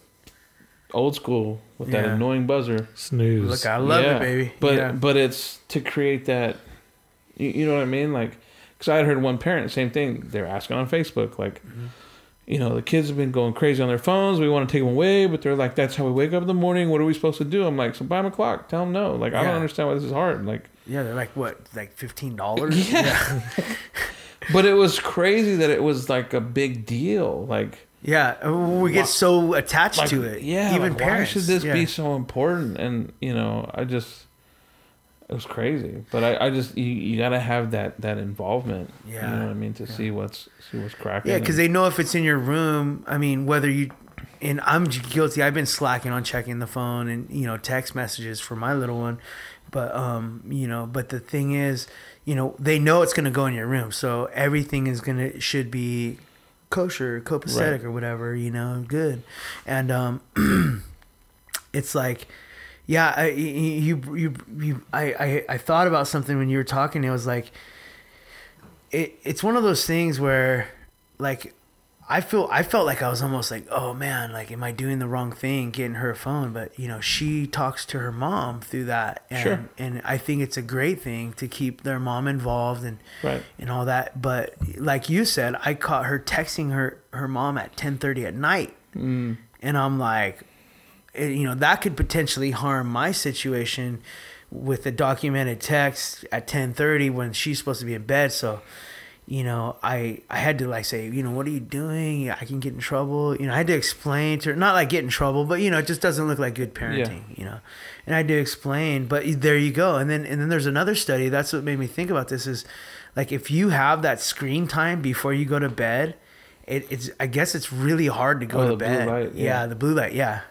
Old school with that annoying buzzer. Snooze. look i love Yeah, it baby But yeah. but it's to create that. You, you know what I mean? Like, because I had heard one parent same thing. They're asking on Facebook like. Mm-hmm. You know, the kids have been going crazy on their phones. We want to take them away, but they're like, "That's how we wake up in the morning. What are we supposed to do?" I'm like, "So buy them a clock. Tell them no. Like, I don't understand why this is hard. Like, yeah they're like what like $15 Yeah. But it was crazy that it was like a big deal. Like, Yeah, we get so attached like to it. yeah, even like, parents. Why should this yeah. be so important? And you know, I just it was crazy. But I, I just you, you got to have that that involvement. Yeah. you know what I mean to see what's see what's cracking. Yeah, because they know if it's in your room. I mean, whether you and I'm guilty. I've been slacking on checking the phone and you know text messages for my little one, but um you know but the thing is you know they know it's gonna go in your room, so everything is gonna should be kosher, copacetic Right. or whatever. You know, good, and um it's like. Yeah, I, you, you, you, I, I, I thought about something when you were talking. It was like, it, it's one of those things where, like, I feel I felt like I was almost like, oh man, like, am I doing the wrong thing getting her a phone? But you know, she talks to her mom through that, and Sure. and I think it's a great thing to keep their mom involved and right. and all that. But like you said, I caught her texting her her mom at ten thirty at night, Mm. and I'm like, you know, that could potentially harm my situation with a documented text at 10:30 when she's supposed to be in bed. So, you know, I I had to like say, you know, what are you doing? I can get in trouble. You know, I had to explain to her, not like get in trouble, but you know, it just doesn't look like good parenting. You know, and I had to explain. But there you go. And then and then there's another study. That's what made me think about this is like if you have that screen time before you go to bed. It, it's I guess it's really hard to go Oh, to bed. light, yeah. yeah. the blue light. Yeah,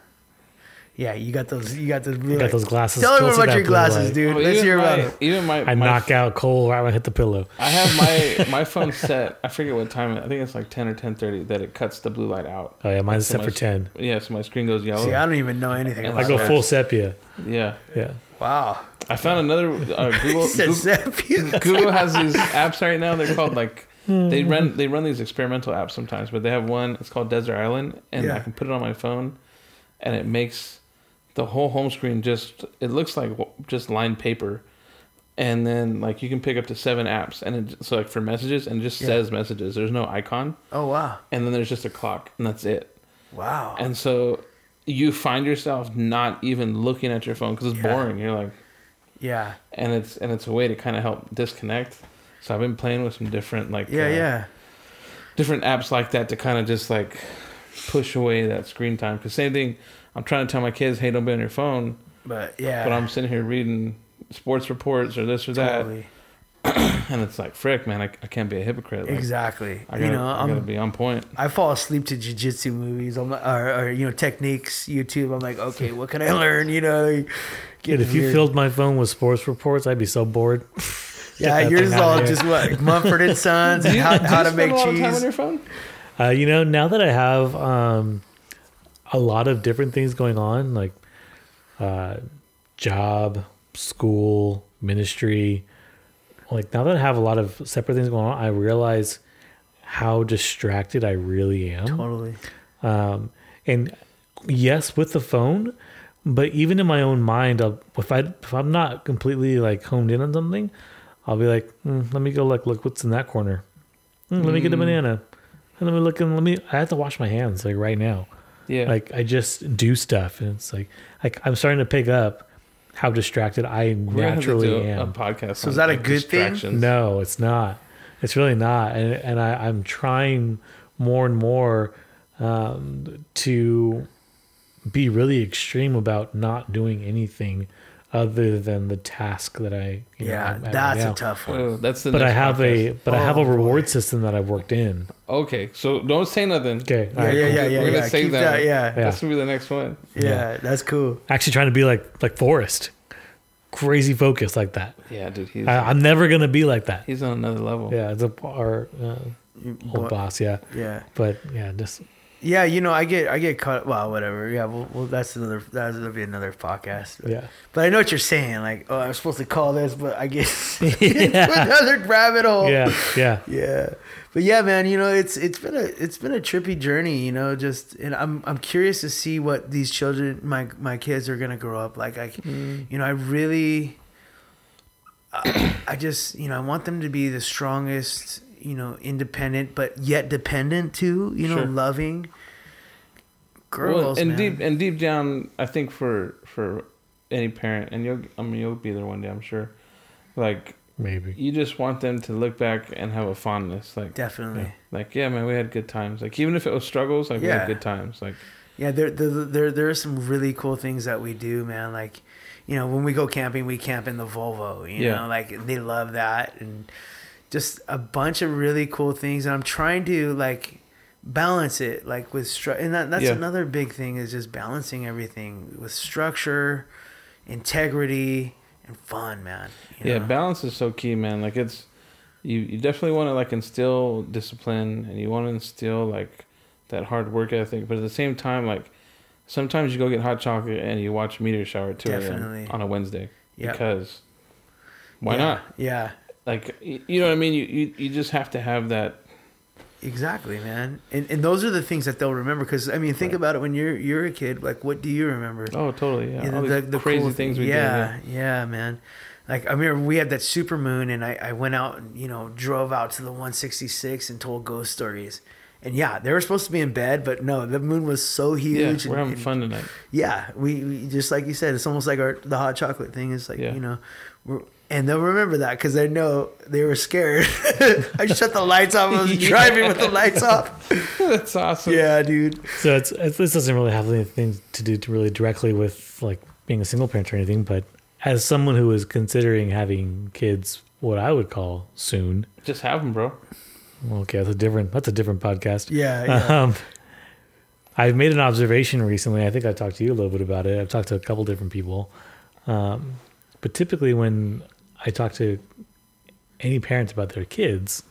yeah. You got those. You got those blue. You got those glasses. Tell Close everyone about your glasses, light. dude. Well, Let's even hear about my, it. even my I my knock out Cole right when I hit the pillow. I have my my phone set. I forget what time. I think it's like ten or ten thirty that it cuts the blue light out. Oh yeah, mine's So set my- for ten. Yeah, so my screen goes yellow. See, I don't even know anything I about I go that. full sepia. yeah, Yeah. Wow. I found another uh, Google. He Google, sepia. Google has these apps right now. They're called like they run they run these experimental apps sometimes, but they have one. It's called Desert Island, and Yeah. I can put it on my phone, and it makes the whole home screen just. It looks like just lined paper, and then like you can pick up to seven apps, and it so like for messages, and it just Yeah. says messages. There's no icon, Oh wow. and then there's just a clock, and that's it. Wow. And so you find yourself not even looking at your phone because it's Yeah. boring. You're like yeah. and it's and it's a way to kind of help disconnect. So I've been playing with some different like Yeah. uh, yeah. different apps like that to kind of just like push away that screen time. Because same thing, I'm trying to tell my kids, hey, don't be on your phone, But yeah. but I'm sitting here reading sports reports or this or that, totally. and it's like frick, man, I, I can't be a hypocrite. Like, exactly. I gotta, you know, I gotta be on point. I fall asleep to jujitsu movies. I'm like, or, or you know techniques YouTube. I'm like, okay, what can I learn? You know. Dude, Get if you filled my phone with sports reports, I'd be so bored. yeah, yours is all here. just what Mumford and Sons and Do you- how, do you how to spend make a lot of time on cheese. your phone? Uh, you know, now that I have um, a lot of different things going on, like uh, job, school, ministry, like now that I have a lot of separate things going on, I realize how distracted I really am. Totally. Um, and yes, with the phone, but even in my own mind, I'll, if I if I'm not completely like honed in on something, I'll be like, "Hmm, let me go like look what's in that corner. Hmm, let me get a Mm. banana. And let me look and let me. I have to wash my hands like right now. Yeah. Like I just do stuff, and it's like like I'm starting to pick up how distracted I We're gonna have to naturally do a, a am. podcast. So on, is that a good thing? No, it's not. It's really not. And and I, I'm trying more and more um, to be really extreme about not doing anything other than the task that I you know, Yeah, I'm at that's right now. a tough one. Oh, that's the. But I next have a podcast. but I have a Oh, boy. reward system that I've worked in. Okay, so don't say nothing. Okay, all Yeah, right, yeah, cool. yeah, yeah, We're gonna yeah. save that that. Yeah. Yeah. That's gonna be the next one. yeah, That's cool. Actually, trying to be like like Forrest, crazy focus like that. Yeah, dude. He's I, I'm never gonna be like that. he's on another level. Yeah, it's a our uh, old But- boss. Yeah, Yeah. but yeah, just Yeah, you know, I get I get caught. Well, whatever. Yeah, well, well that's another. That's gonna be another podcast. yeah. But I know what you're saying. Like, oh, I'm supposed to call this, but I guess Yeah. another rabbit hole. Yeah, yeah. Yeah. But yeah, man, you know, it's it's been a it's been a trippy journey, you know, just and I'm I'm curious to see what these children my my kids are gonna grow up like. I Mm. you know, I really I, I just you know, I want them to be the strongest, you know, independent but yet dependent too, you know, Sure. loving Well, girls. and man. deep and deep down, I think for for any parent, and you'll I mean you'll be there one day, I'm sure. Like Maybe. you just want them to look back and have a fondness, like Definitely. like yeah, man, we had good times. Like even if it was struggles, like we had good times. Like Yeah, there, there, there, there are some really cool things that we do, man. Like, you know, when we go camping, we camp in the Volvo. You Yeah. know, like they love that, and just a bunch of really cool things. And I'm trying to like balance it, like with stru- and that, that's Yeah. another big thing is just balancing everything with structure, integrity, and fun, man. you yeah, know? balance is so key, man. Like it's you you definitely want to like instill discipline and you want to instill like that hard work ethic, but at the same time, like sometimes you go get hot chocolate and you watch meteor shower at two Definitely. a.m. on a Wednesday Yep. because why Yeah, not? Yeah. Like you know what I mean? You, you you just have to have that. Exactly, man. And and those are the things that they'll remember. Because I mean, think Right. about it. When you're you're a kid, like what do you remember? Oh, totally. Yeah, Yeah, all the, the crazy cool things we yeah, did. Yeah, man. Like I remember we had that super moon, and I, I went out and you know drove out to the 166 and told ghost stories. And yeah, they were supposed to be in bed, but no, the moon was so huge. Yeah, we're and- having and- fun tonight. Yeah, we, we just like you said, it's almost like our the hot chocolate thing. Is like Yeah. you know, we're, and they'll remember that because they know they were scared. I shut the lights off. I was Yeah. driving with the lights off. That's awesome. Yeah, dude. So it's, it's this doesn't really have anything to do to really directly with like being a single parent or anything, but as someone who is considering having kids, what I would call soon. Just have them, bro. Okay, that's a different that's a different podcast. Yeah, yeah. Um, I've made an observation recently. I think I talked to you a little bit about it. I've talked to a couple different people, um, but typically when I talk to any parents about their kids,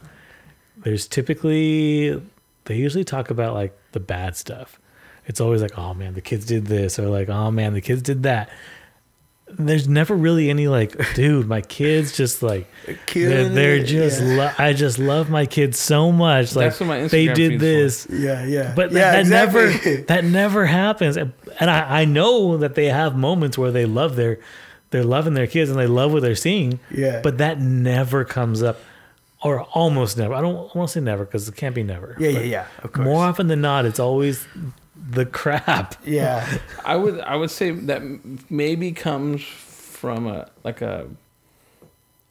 there's typically they usually talk about like the bad stuff. It's always like, oh man, the kids did this, or like, oh man, the kids did that. There's never really any like, dude, my kids just like they're, they're just yeah. lo- I just love my kids so much. Like That's what my they did feed's this, yeah, yeah. but yeah, that exactly. never that never happens. And I, I know that they have moments where they love their they're loving their kids and they love what they're seeing. Yeah. But that never comes up, or almost never. I don't want to say never because it can't be never. yeah, yeah, yeah. Of course. More often than not, it's always the crap. Yeah, I would I would say that maybe comes from a like a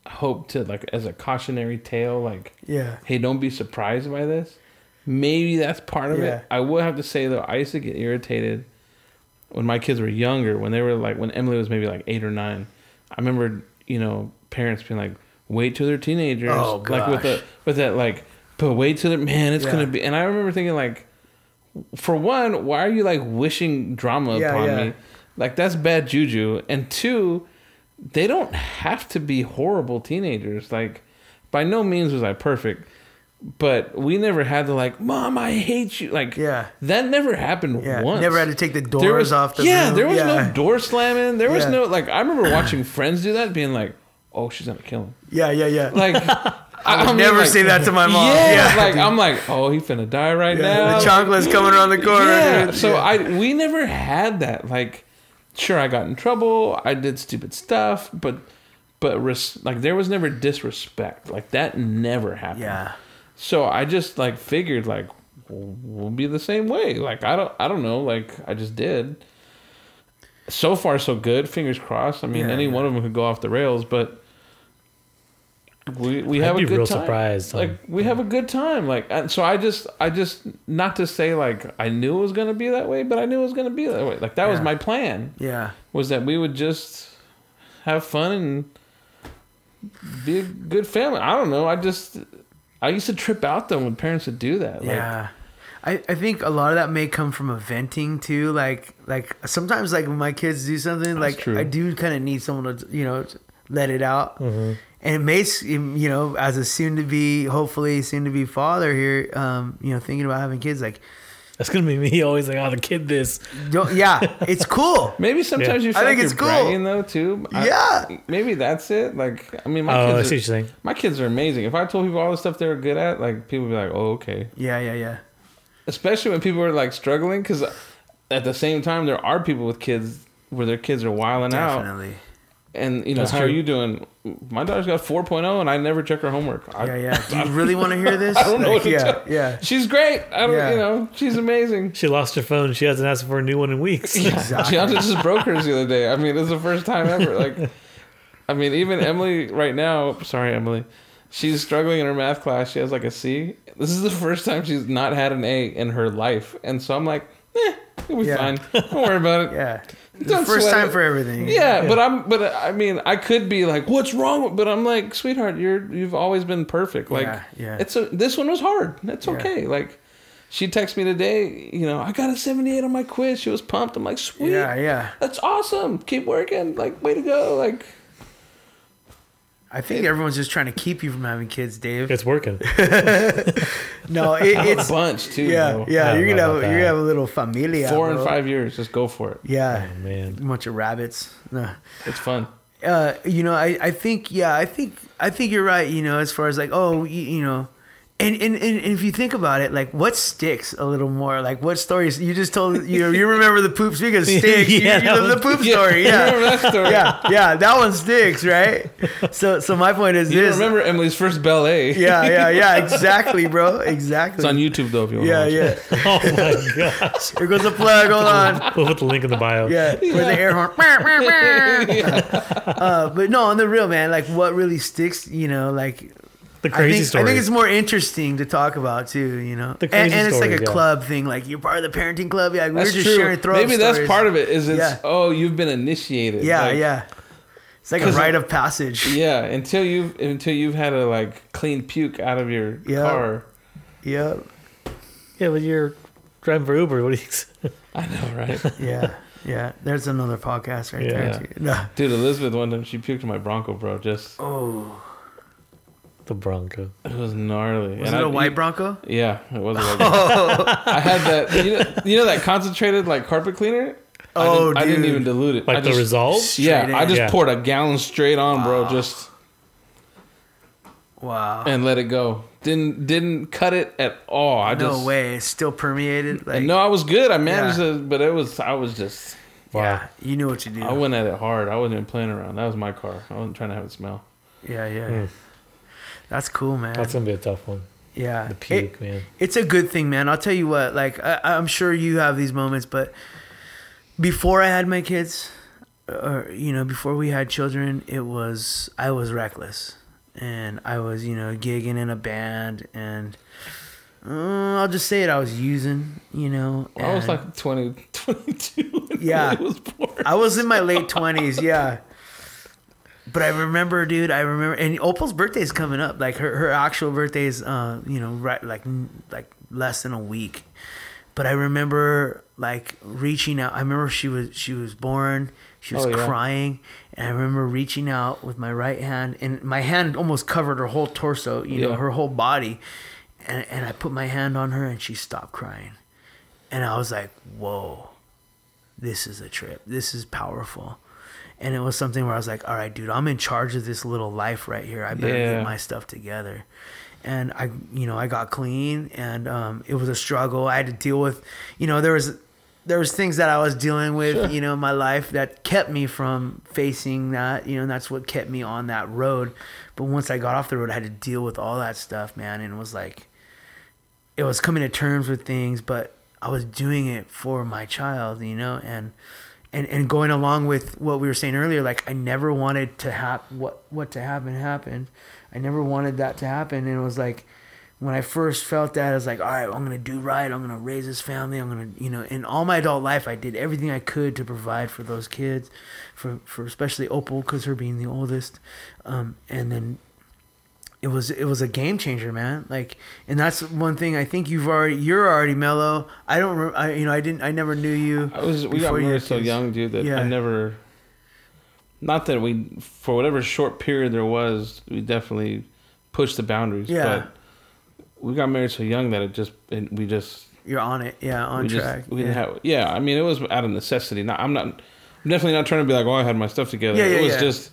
hope to like as a cautionary tale, like yeah. hey, don't be surprised by this. Maybe that's part of Yeah. it. I would have to say though, I used to get irritated when my kids were younger. When they were like when Emily was maybe like eight or nine. I remember you know parents being like, wait till they're teenagers, Oh, like with gosh. with that like, but wait till they're man, it's Yeah. gonna be. And I remember thinking like, for one, why are you like wishing drama Yeah, upon yeah. me? Like that's bad juju. And two, they don't have to be horrible teenagers. Like, by no means was I perfect, but we never had the like, mom, I hate you. Like, Yeah. that never happened Yeah. once. Never had to take the doors there was, off the yeah, room. there was yeah. no door slamming. There was Yeah. no like. I remember watching friends do that, being like, "Oh, she's gonna kill him." Yeah, yeah, yeah. Like, I would never like- say that to my mom. Yeah, like dude. I'm like, oh, he finna die right Yeah, now. the chocolate's coming around the corner. Yeah. So Yeah. I we never had that. Like, sure, I got in trouble. I did stupid stuff, but but res- like there was never disrespect. Like that never happened. yeah, So I just like figured like we'll, be the same way. Like I don't I don't know. Like I just did. So far so good. Fingers crossed. I mean, Yeah, any yeah. one of them could go off the rails, but we we I'd have a good real time. surprised. Like we have a good time. Like and so I just I just not to say like I knew it was gonna be that way, but I knew it was gonna be that way. Like that was my plan yeah, was that we would just have fun and be a good family. I don't know. I just I used to trip out though when parents would do that. Like, yeah. I, I think a lot of that may come from a venting too. Like like sometimes like when my kids do something, like true. I do kind of need someone to you know let it out. Mhm. And it may, you know, as a soon to be, hopefully soon to be father here, um, you know, thinking about having kids, like, That's gonna be me always like, oh, the kid this. don't, yeah, it's cool. Maybe sometimes Yeah. you feel I like think you're it's cool. bragging though too. I- Yeah. maybe that's it. Like I mean, my Oh, I kids are, what you're saying. my kids are amazing. If I told people all the stuff they were good at, like people would be like, "Oh, okay." Yeah, yeah, yeah. Especially when people are like struggling, because at the same time, there are people with kids where their kids are wilding out, Definitely. And you know That's how true. are you doing? My daughter's got 4.0, and I never check her homework. I, Yeah, yeah. Do you really want to hear this? I don't know Like, what to yeah, tell- yeah. She's great. I don't, Yeah. you know, she's amazing. She lost her phone. She hasn't asked for a new one in weeks. Exactly. Gianna just broke hers the other day. I mean, it's the first time ever. Like, I mean, even Emily right now. Sorry, Emily. She's struggling in her math class. She has like a C. This is the first time she's not had an A in her life, and so I'm like, eh, it'll be Yeah. fine. Don't worry about it. Yeah. Don't first sweat time it. for everything. Yeah, but I'm, but I mean, I could be like, "What's wrong?" But I'm like, "Sweetheart, you're you've always been perfect." Like, Yeah, yeah. it's a this one was hard. That's Yeah. okay. Like, she texted me today. You know, I got a 78 on my quiz. She was pumped. I'm like, "Sweet, Yeah, yeah. that's awesome. Keep working. Like, way to go." Like, I think everyone's just trying to keep you from having kids, Dave. It's working. No, it, it's a bunch too. yeah, bro. yeah. You're gonna have about you're gonna have a little familia. Four and five years. Just go for it. Yeah, Oh man. a bunch of rabbits. No. It's fun. uh, you know, I, I think, yeah, I think, I think you're right. You know, as far as like, oh, you, you know, and, and, and if you think about it, like, what sticks a little more? Like, what stories you just told? You know, you remember the poop. Speaking of sticks, you- Yeah, you, know, the poop Yeah, story. Yeah, story. yeah, yeah. That one sticks, right? So, so my point is You this. remember Emily's first ballet? Yeah, yeah, yeah. Exactly, bro. Exactly. It's on YouTube though. If you want. Yeah, yeah. Oh my gosh. Here goes the plug. Hold on. We'll put the link in the bio. Yeah, with the air horn. uh, but no, on the real man, like what really sticks, you know, like The I think, story. I think it's more interesting to talk about too, you know. The and, crazy and it's like a yeah. club thing, like you're part of the parenting club. Yeah, we're That's just true. sharing throw Maybe that's part of it. Is it's Yeah. oh you've been initiated. Yeah, Like, yeah. It's like a rite of passage. Yeah, until you've until you've had a like clean puke out of your Yeah. car. Yeah, yeah, but you're driving for Uber. What do you? I know, right? yeah, yeah. There's another podcast right Yeah. there. Too. No. Dude, Elizabeth one time she puked in my Bronco, bro. Just Oh, The Bronco. It was gnarly. was And it I- a white Bronco? Yeah, it was a white. Bronco. I had that. You know, you know that concentrated like carpet cleaner. I Oh, didn't, I didn't even dilute it. Like I the just, result? Yeah, Straight I just Yeah. poured a gallon straight on, bro. Just Wow. and let it go. Didn't didn't cut it at all. I no just way. It's still permeated. Like no, I was good. I managed Yeah. it, but it was I was just Wow. yeah, you knew what you did. I went at it hard. I wasn't even playing around. That was my car. I wasn't trying to have it smell. yeah, yeah. Mm. That's cool, man. That's gonna be a tough one. yeah. The It- man. it's a good thing, man. I'll tell you what. Like I, I'm sure you have these moments, but before I had my kids, or you know, before we had children, it was I was reckless, and I was you know gigging in a band, and uh, I'll just say it. I was using, you know. I was like 20, 22 when Yeah. I was born. I was in my late twenties, yeah. But I remember, dude. I remember, and Opal's birthday is coming up. Like her, her actual birthday is, uh, you know, right, like, like less than a week. But I remember, like, reaching out. I remember she was, she was born. She was Oh, yeah. crying, and I remember reaching out with my right hand, and my hand almost covered her whole torso. You know, her whole body. And and I put my hand on her, and she stopped crying. And I was like, whoa this is a trip. This is powerful. And it was something where I was like, all right, dude, I'm in charge of this little life right here. I better Yeah. get my stuff together. And I, you know, I got clean, and um, it was a struggle. I had to deal with, you know, there was there was things that I was dealing with, Sure. you know, in my life that kept me from facing that, you know, and that's what kept me on that road. But once I got off the road, I had to deal with all that stuff, man, and it was like it was coming to terms with things, but I was doing it for my child, you know, and and and going along with what we were saying earlier, like I never wanted to have what what to happen happened. I never wanted that to happen, and it was like when I first felt that, I was like, all right, I'm gonna do right. I'm gonna raise this family. I'm gonna, you know, in all my adult life, I did everything I could to provide for those kids, for for especially Opal, because her being the oldest, um, and then it was it was a game changer, man. Like, and that's one thing I think you've already you're already mellow. I don't, I you know, I didn't, I never knew you. I was we got you married so kids. young, dude, that Yeah. I never. Not that we, for whatever short period there was, we definitely pushed the boundaries. Yeah. But we got married so young that it just, it, we just, You're on it, yeah, on we track. just, we yeah. didn't have. Yeah, I mean, it was out of necessity. Not, I'm not, I'm definitely not trying to be like, oh, I had my stuff together. Yeah, yeah, it was yeah. just.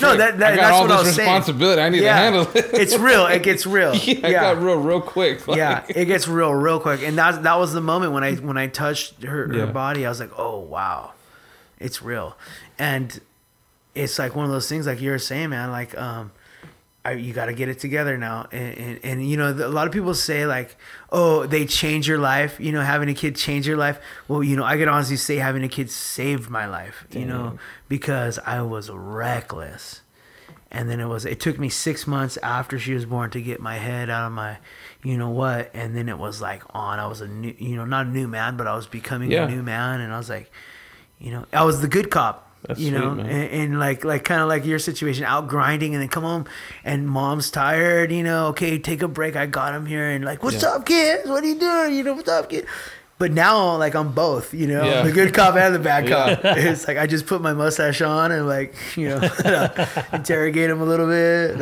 No, that- that- I got that's all what I this was saying. responsibility. I need Yeah. to handle it. it's real. It gets real. yeah, it got real, real quick. Like, yeah, it gets real real quick, and that that was the moment when I when I touched her, her body. I was like, oh wow, it's real, and it's like one of those things like you're saying, man. Like, um, I, you got to get it together now, and, and and you know a lot of people say like, oh, they change your life. You know, having a kid change your life. Well, you know, I could honestly say having a kid saved my life. You know, because I was reckless and then it was it took me six months after she was born to get my head out of my you know what and then it was like on i was a new you know not a new man but i was becoming Yeah. a new man and i was like you know i was the good cop That's you sweet, know and, and like like kind of like your situation out grinding and then come home and mom's tired you know okay take a break i got him here and like what's Yeah. up kids what are you doing you know what's up kid but now like i'm both you know Yeah. the good cop and the bad Yeah. cop it's like i just put my mustache on and like you know interrogate him a little bit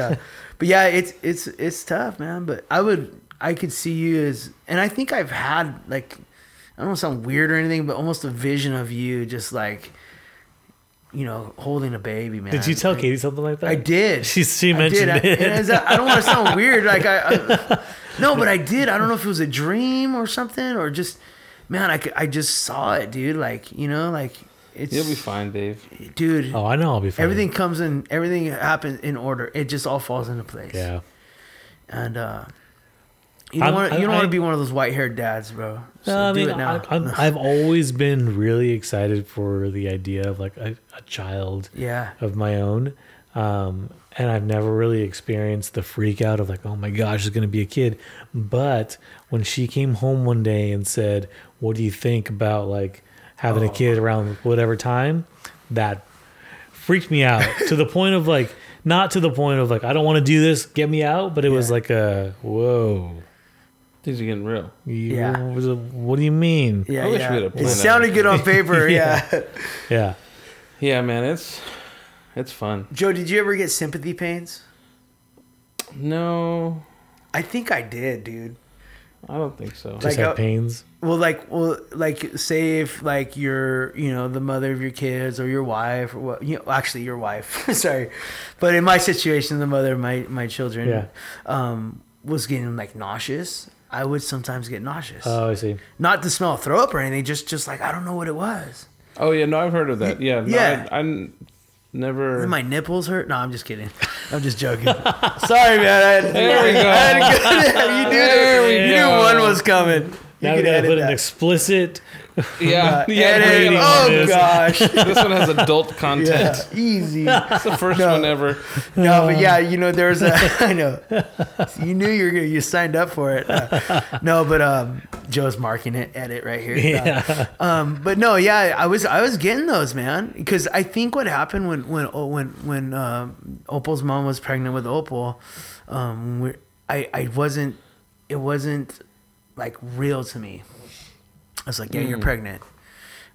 but yeah it's it's it's tough man but i would i could see you as and i think i've had like i don't sound weird or anything but almost a vision of you just like you know holding a baby man Did you tell Like, Katie something like that? I did. She she I mentioned did. It. and is that- I don't want to sound weird. Like I, I, no, but I did. I don't know if it was a dream or something, or just, man, I, I just saw it, dude. Like you know, like it's, You'll be fine, Dave. dude. oh, I know. I'll be fine. everything comes in. Everything happens in order. It just all falls into place. Yeah. And uh, you don't want. You don't want to be one of those white haired dads, bro. So No, I do mean, it now. I, I'm, I've always been really excited for the idea of like a, a child yeah. of my own. Um, and I've never really experienced the freak out of like, oh my gosh, there's going to be a kid. But when she came home one day and said, what do you think about like having a Oh. kid around whatever time? That freaked me out to the point of like, not to the point of like, I don't want to do this, get me out. But it was like a, whoa. Things are getting real. Yeah. What do you mean? Yeah. I wish yeah. we would've It planned that. sounded good on paper. Yeah. yeah. Yeah. Yeah, man, it's it's fun. Joe, did you ever get sympathy pains? No, I think I did, dude. I don't think so. Just Like, had uh, pains. Well, like, well, like, say if like you're, you know, the mother of your kids or your wife or what, you know, actually your wife, sorry, but in my situation, the mother of my my children, Yeah. um, was getting like nauseous. I would sometimes get nauseous, Oh, I see. not to smell throw up or anything, just just like I don't know what it was. oh yeah, no, I've heard of that. Yeah, no, Yeah. I, I n- never. And my nipples hurt. No, I'm just kidding. I'm just joking. Sorry, man. I had to, There we go. I had to go there. You knew, There we you go. knew one was coming. You Now we gotta edit put an explicit. Yeah, Uh, yeah. edit. rating on oh this. gosh. this one has adult content. Yeah, easy. It's the first No. one ever. No, but yeah, you know, there's a. I know. You knew you were gonna. You signed up for it. Uh, no, but um, Joe's marking it. Edit right here. Yeah. Um, but no, yeah, I was I was getting those, man, because I think what happened when when oh, when when um, Opal's mom was pregnant with Opal, um, I I wasn't. It wasn't like real to me. I was like, yeah, you're Mm. pregnant.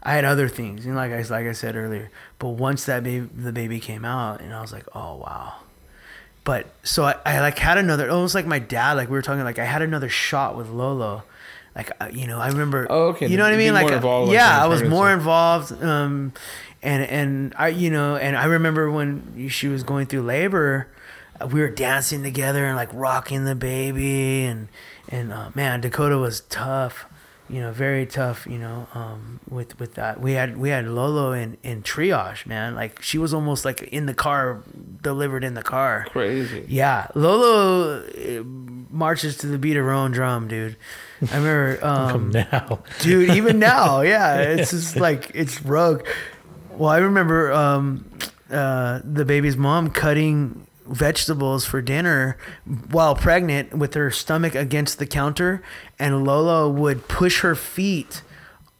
I had other things, you know, like I like I said earlier. But once that baby, the baby came out, and I was like, oh wow. But so I, I like had another, almost like my dad, like we were talking, like I had another shot with Lolo. Like uh, you know, I remember. Oh, okay. You know what I mean? Like, uh, involved, like, yeah, I was more involved. Um, and and I you know and I remember when she was going through labor, uh, we were dancing together and like rocking the baby and and uh, man Dakota was tough, you know very tough you know um, with with that we had we had Lolo in in triage man like she was almost like in the car delivered in the car. Crazy. Yeah, Lolo uh, marches to the beat of her own drum, dude. I remember, um, now. dude. Even now, yeah, it's just like it's rogue. Well, I remember um, uh, the baby's mom cutting vegetables for dinner while pregnant with her stomach against the counter, and Lola would push her feet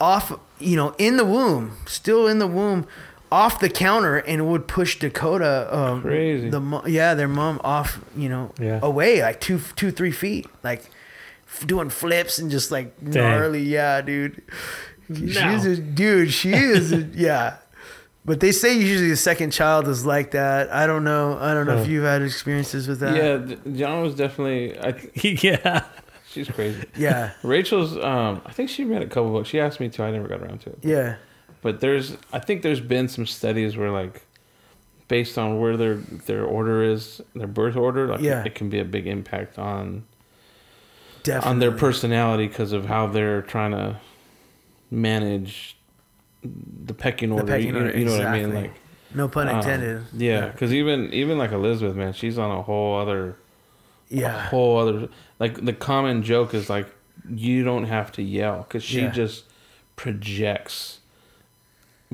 off, you know, in the womb, still in the womb. Off the counter and would push Dakota, um, Crazy. The yeah, their mom off, you know, Yeah. away like two, two, three feet, like doing flips and just like Dang. gnarly. Yeah, dude. She's No. a dude. She is. A, yeah. But they say usually the second child is like that. I don't know. I don't know if you've had experiences with that. Yeah, John was definitely. I, yeah. she's crazy. Yeah. Rachel's. Um, I think she read a couple books. She asked me to. I never got around to it. Yeah. But there's. I think there's been some studies where like, based on where their their order is, their birth order, like Yeah. it can be a big impact on Definitely. on their personality because of how they're trying to manage the pecking order. pecking you, order, you know what I mean? Like, No pun um, intended. yeah, because even even like Elizabeth, man, she's on a whole other, Yeah. whole other. Like the common joke is like, you don't have to yell because she Yeah. just projects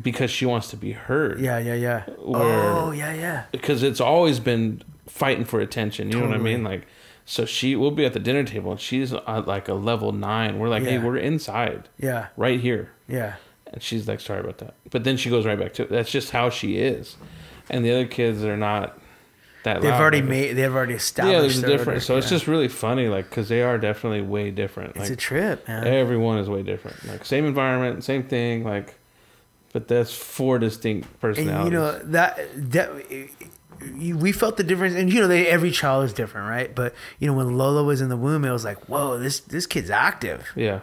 because she wants to be heard. Yeah. Yeah. Yeah. Where- Oh, yeah. Yeah. because it's always been fighting for attention. You know what I mean? Like, so she will be at the dinner table and she's at like a level nine. We're like, hey, we're inside, Yeah. right here, Yeah. And she's like, sorry about that. But then she goes right back to it. That's just how she is, and the other kids are not that. They've loud. already Like, made. They've already established. Yeah, there's a difference. So it's just really funny, like, because they are definitely way different. Like, It's a trip, man. everyone is way different. Like, same environment, same thing. Like, but that's four distinct and personalities. you know that that we felt the difference and you know they every child is different right but you know when lola was in the womb it was like whoa this this kid's active yeah.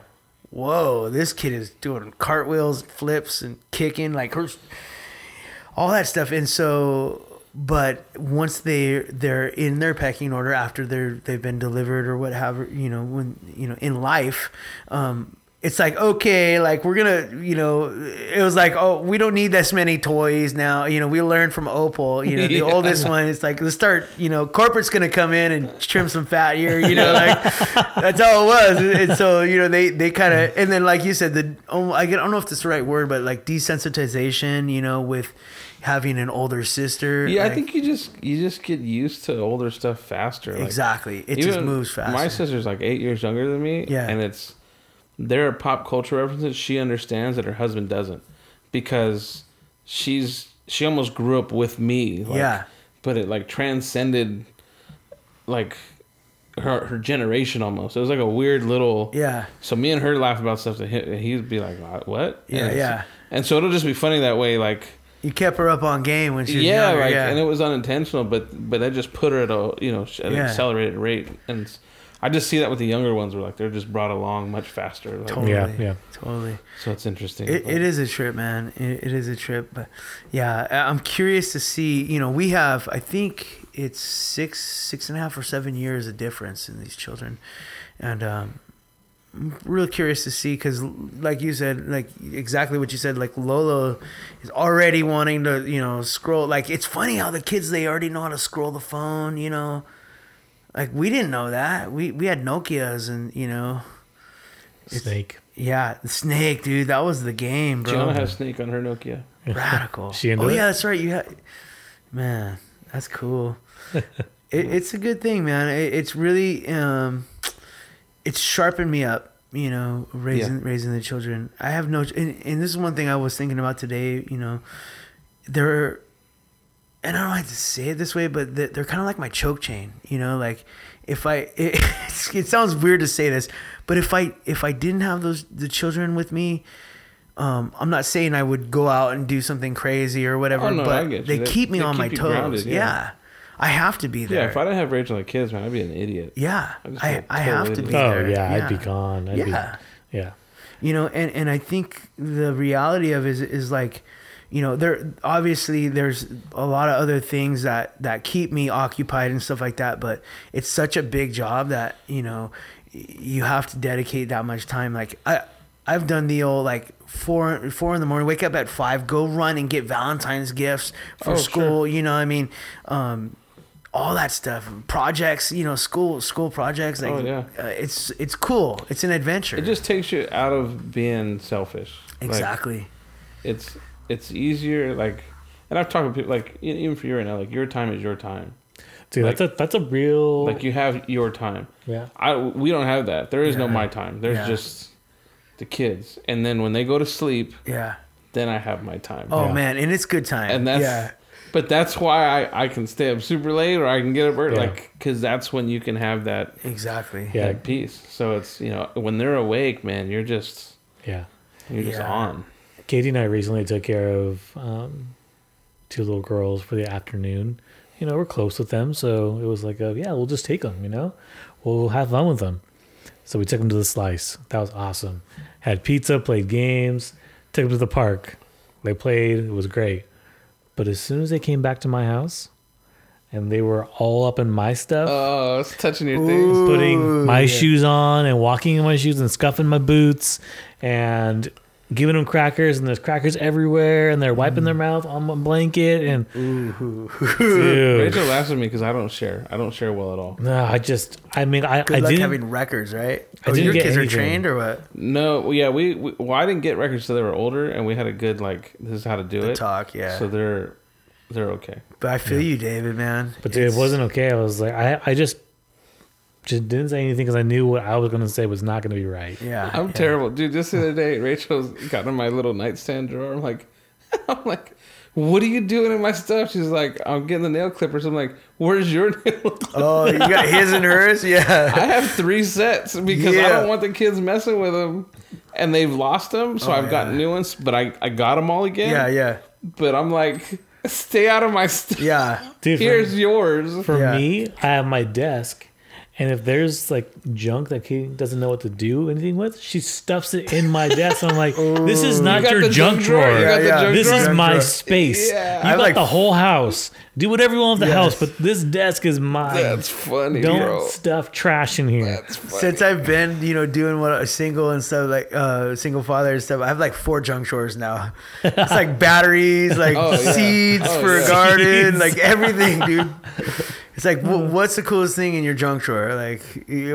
Whoa this kid is doing cartwheels flips and kicking like her all that stuff. And so but once they they're in their pecking order after they're they've been delivered or whatever you know when you know in life um it's like okay like we're gonna you know it was like oh we don't need this many toys now you know we learned from opal you know the Yeah. oldest one it's like let's start you know corporate's gonna come in and trim some fat here you know like that's how it was and so you know they they kind of and then like you said the oh, I, don't know if that's the right word but like desensitization you know with having an older sister Yeah, I think you just you just get used to older stuff faster. Like, exactly it just moves faster My sister's like eight years younger than me. Yeah. and it's there are pop culture references she understands that her husband doesn't because she's she almost grew up with me. Like, Yeah. but it like transcended like her her generation almost. It was like a weird little yeah So me and her laugh about stuff that he, he'd be like, "What?" Yeah, And yeah. And so it'll just be funny that way, like you kept her up on game when she was yeah, younger like, yeah and it was unintentional, but but that just put her at a you know at an accelerated rate, and I just see that with the younger ones, where like they're just brought along much faster. Like, Totally. Yeah, yeah. totally So it's interesting. It, it is a trip, man. It, it is a trip, but yeah, I- I'm curious to see. You know, we have, I think it's six, six and a half or seven years of difference in these children, and um, I'm real curious to see because, like you said, like exactly what you said, like Lolo is already wanting to, you know, scroll. Like it's funny how the kids they already know how to scroll the phone. You know, like we didn't know that. We we had Nokia's, and you know, Snake. yeah, snake, dude. That was the game, bro. Gianna has Snake on her Nokia. Radical. She into oh it? yeah, that's right. You had, man, that's cool. it, it's a good thing, man. It, it's really, um, it's sharpened me up. You know, raising raising the children. I have no, and, and this is one thing I was thinking about today. You know, they're, and I don't like to say it this way, but they're, they're kind of like my choke chain. You know, like if I, it, it sounds weird to say this, but if I if I didn't have those the children with me, um, I'm not saying I would go out and do something crazy or whatever, Oh, no, but they, They- keep me they on my keep you toes. grounded, yeah. yeah. I have to be there. Yeah, if I didn't have Rachel and the kids, man, I'd be an idiot. yeah, I I, feel I have to be be Oh there. yeah, I'd be gone. I'd yeah, Be, yeah. you know, and and I think the reality of it is is like, you know, there obviously there's a lot of other things that that keep me occupied and stuff like that. But it's such a big job that you know you have to dedicate that much time. Like I. I've done the old like four four in the morning, wake up at five, go run and get Valentine's gifts for Oh, school. You know, what I mean, um, all that stuff, projects. You know, school school projects. Like, Oh, yeah. uh, it's it's cool. It's an adventure. It just takes you out of being selfish. Like, exactly. it's it's easier like and I've talked to people like even for you right now, like your time is your time. Dude, Like- that's a that's a real Like you have your time. yeah. I we don't have that. There is no my time. There's Yeah. just the kids. And then when they go to sleep, yeah. then I have my time. Oh Yeah. man, and it's good time. and that's yeah. but that's why I, I can stay up super late or I can get up early Yeah. like cuz that's when you can have that Exactly. Yeah. that peace. So it's, you know, when they're awake, man, you're just Yeah. you're just on. Katie and I recently took care of um, two little girls for the afternoon. You know, we're close with them, so it was like, a, yeah, we'll just take them. You know, we'll have fun with them. So we took them to the slice. That was awesome. Had pizza, played games, took them to the park. They played. It was great. But as soon as they came back to my house, and they were all up in my stuff, Oh, it's touching your things. Putting my yeah. shoes on and walking in my shoes and scuffing my boots and giving them crackers and there's crackers everywhere and they're wiping Mm. their mouth on my blanket and Ooh. dude, Rachel laughs at me because I don't share. I don't share well at all. no, I just I mean I, Good I luck didn't having records, right? I Oh, didn't your get kids are trained or what? No, yeah, we, we well, I didn't get records till they were older, and we had a good like this is how to do The it. talk, yeah. So they're they're okay. but I feel you, David, man. but dude, it wasn't okay I was like I I just just didn't say anything because I knew what I was going to say was not going to be right Yeah. I'm yeah. terrible, dude. Just the other day, Rachel's got in my little nightstand drawer. I'm like, I'm like, what are you doing in my stuff? She's like, I'm getting the nail clippers. I'm like, where's your nail? clippers? Oh, you got his and hers? Yeah, I have three sets because I don't want the kids messing with them, and they've lost them. So Oh, I've got new ones, but I I got them all again. Yeah, yeah. But I'm like, stay out of my stuff. Yeah. dude for- Here's yours. For Yeah. me, I have my desk, and if there's like junk that Katie doesn't know what to do anything with, she stuffs it in my desk. I'm like, this is not You your junk drawer. You Yeah, yeah. junk This drawer? is my drawer. space. Yeah. You I got like- the whole house. Do whatever you want with the Yes. house, but this desk is mine. That's funny, Don't bro. stuff trash in here. That's funny. Since I've been, you know, doing what a single and stuff like uh single father and stuff, I have like four junk drawers now. It's like batteries, like Oh, yeah. seeds Oh, for a garden, Seeds. like everything, dude. It's like, wh- mm-hmm. what's the coolest thing in your junk drawer? Like,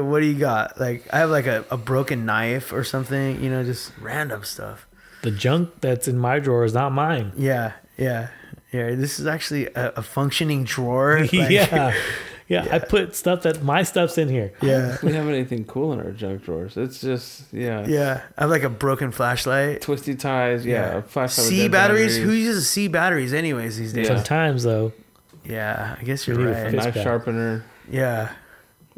what do you got? Like, I have like a, a broken knife or something, you know, just random stuff. The junk that's in my drawer is not mine. Yeah, yeah, yeah. This is actually a, a functioning drawer. like- yeah. yeah. I put stuff that my stuff's in here. yeah, we have anything cool in our junk drawers. It's just yeah, yeah. I have like a broken flashlight. twisty ties. Yeah, flashlight C dead batteries? Who uses C batteries anyways these days? Yeah. Sometimes though, Yeah, I guess you're We need a A right. knife back. sharpener, Yeah.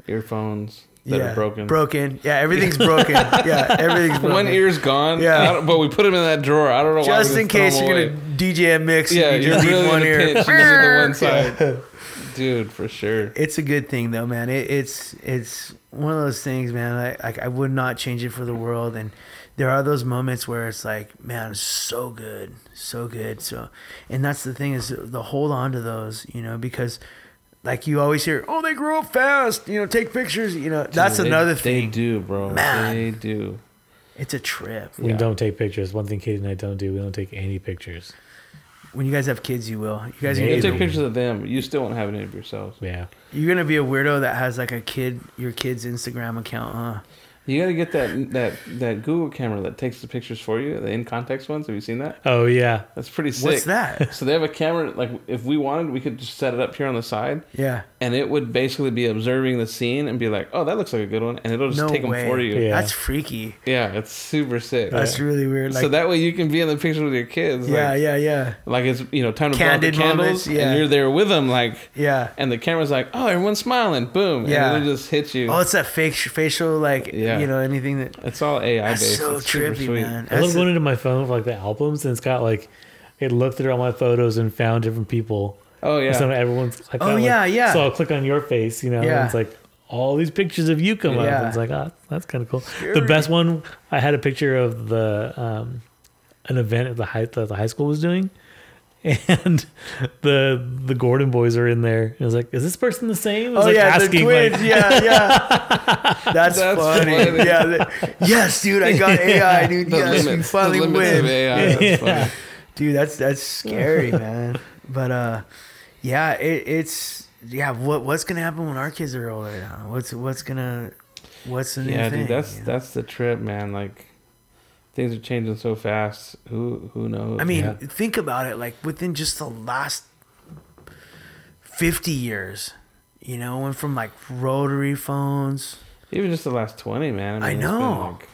earphones that yeah. are broken. Broken. Yeah, everything's broken. yeah, everything's broken. One ear's gone. Yeah. Yeah, but we put them in that drawer. I don't know why. Just in case you're away. gonna DJ a mix, Yeah, and you you're just need really one ear. pinch. You just need the one side. Dude, for sure. It's a good thing though, man. It, it's it's one of those things, man. I, like I would not change it for the world. And there are those moments where it's like, man, it's so good, so good. So, and that's the thing is the hold on to those, you know, because like you always hear, oh, they grow up fast. You know, take pictures. You know, that's Dude, they- another thing. They do, bro. Man. They do. It's a trip. we Yeah. don't take pictures. One thing Katie and I don't do, we don't take any pictures. When you guys have kids, you will. You guys, are You gonna, take pictures of them. You still won't have any of yourselves. Yeah. you're gonna be a weirdo that has like a kid, your kid's Instagram account, huh? You got to get that that that Google camera that takes the pictures for you. The in context ones. Have you seen that? Oh yeah. That's pretty sick. What's that? So they have a camera. Like if we wanted, we could just set it up here on the side, Yeah. and it would basically be observing the scene and be like, "Oh, that looks like a good one," and it'll just No take them for you. Yeah. That's freaky. Yeah, it's super sick. That's really weird. Like, so that way you can be in the picture with your kids. yeah, like, yeah, yeah, Like it's you know time to blow out the candles, moments, yeah. and you're there with them, like, yeah. and the camera's like, "Oh, everyone's smiling," boom, Yeah. and it just hits you. Oh, it's that fake facial, like Yeah. You know, anything that. it's all AI That's based. so it's super trippy, sweet. man. I love going into my phone for like the albums and it's got like it looked through all my photos and found different people. Oh yeah, So everyone's like, Oh, like- yeah, yeah. So I'll click on your face, you know, Yeah. and it's like all these pictures of you come up. And it's like, ah, that's kind of cool. Scary. The best one, I had a picture of the um, an event at the high that the high school was doing and the the Gordon boys are in there. And I was like, "Is this person the same?" I was Oh like yeah, the twins. like- yeah, yeah. That's, That's funny. funny. Yeah. the- yes, dude. I got AI, dude. The yes, we limits, finally the win. of AI. That's Yeah. funny. Dude, that's that's scary, man. But uh, yeah, it, it's yeah. What what's gonna happen when our kids are older? Now? What's what's gonna what's the new Yeah, thing? dude, that's you know? that's the trip, man. Like things are changing so fast. Who who knows? I mean, Yeah. think about it. Like within just the last fifty years, you know, went from like rotary phones. even just the last twenty, man. I mean, it's been, know. like-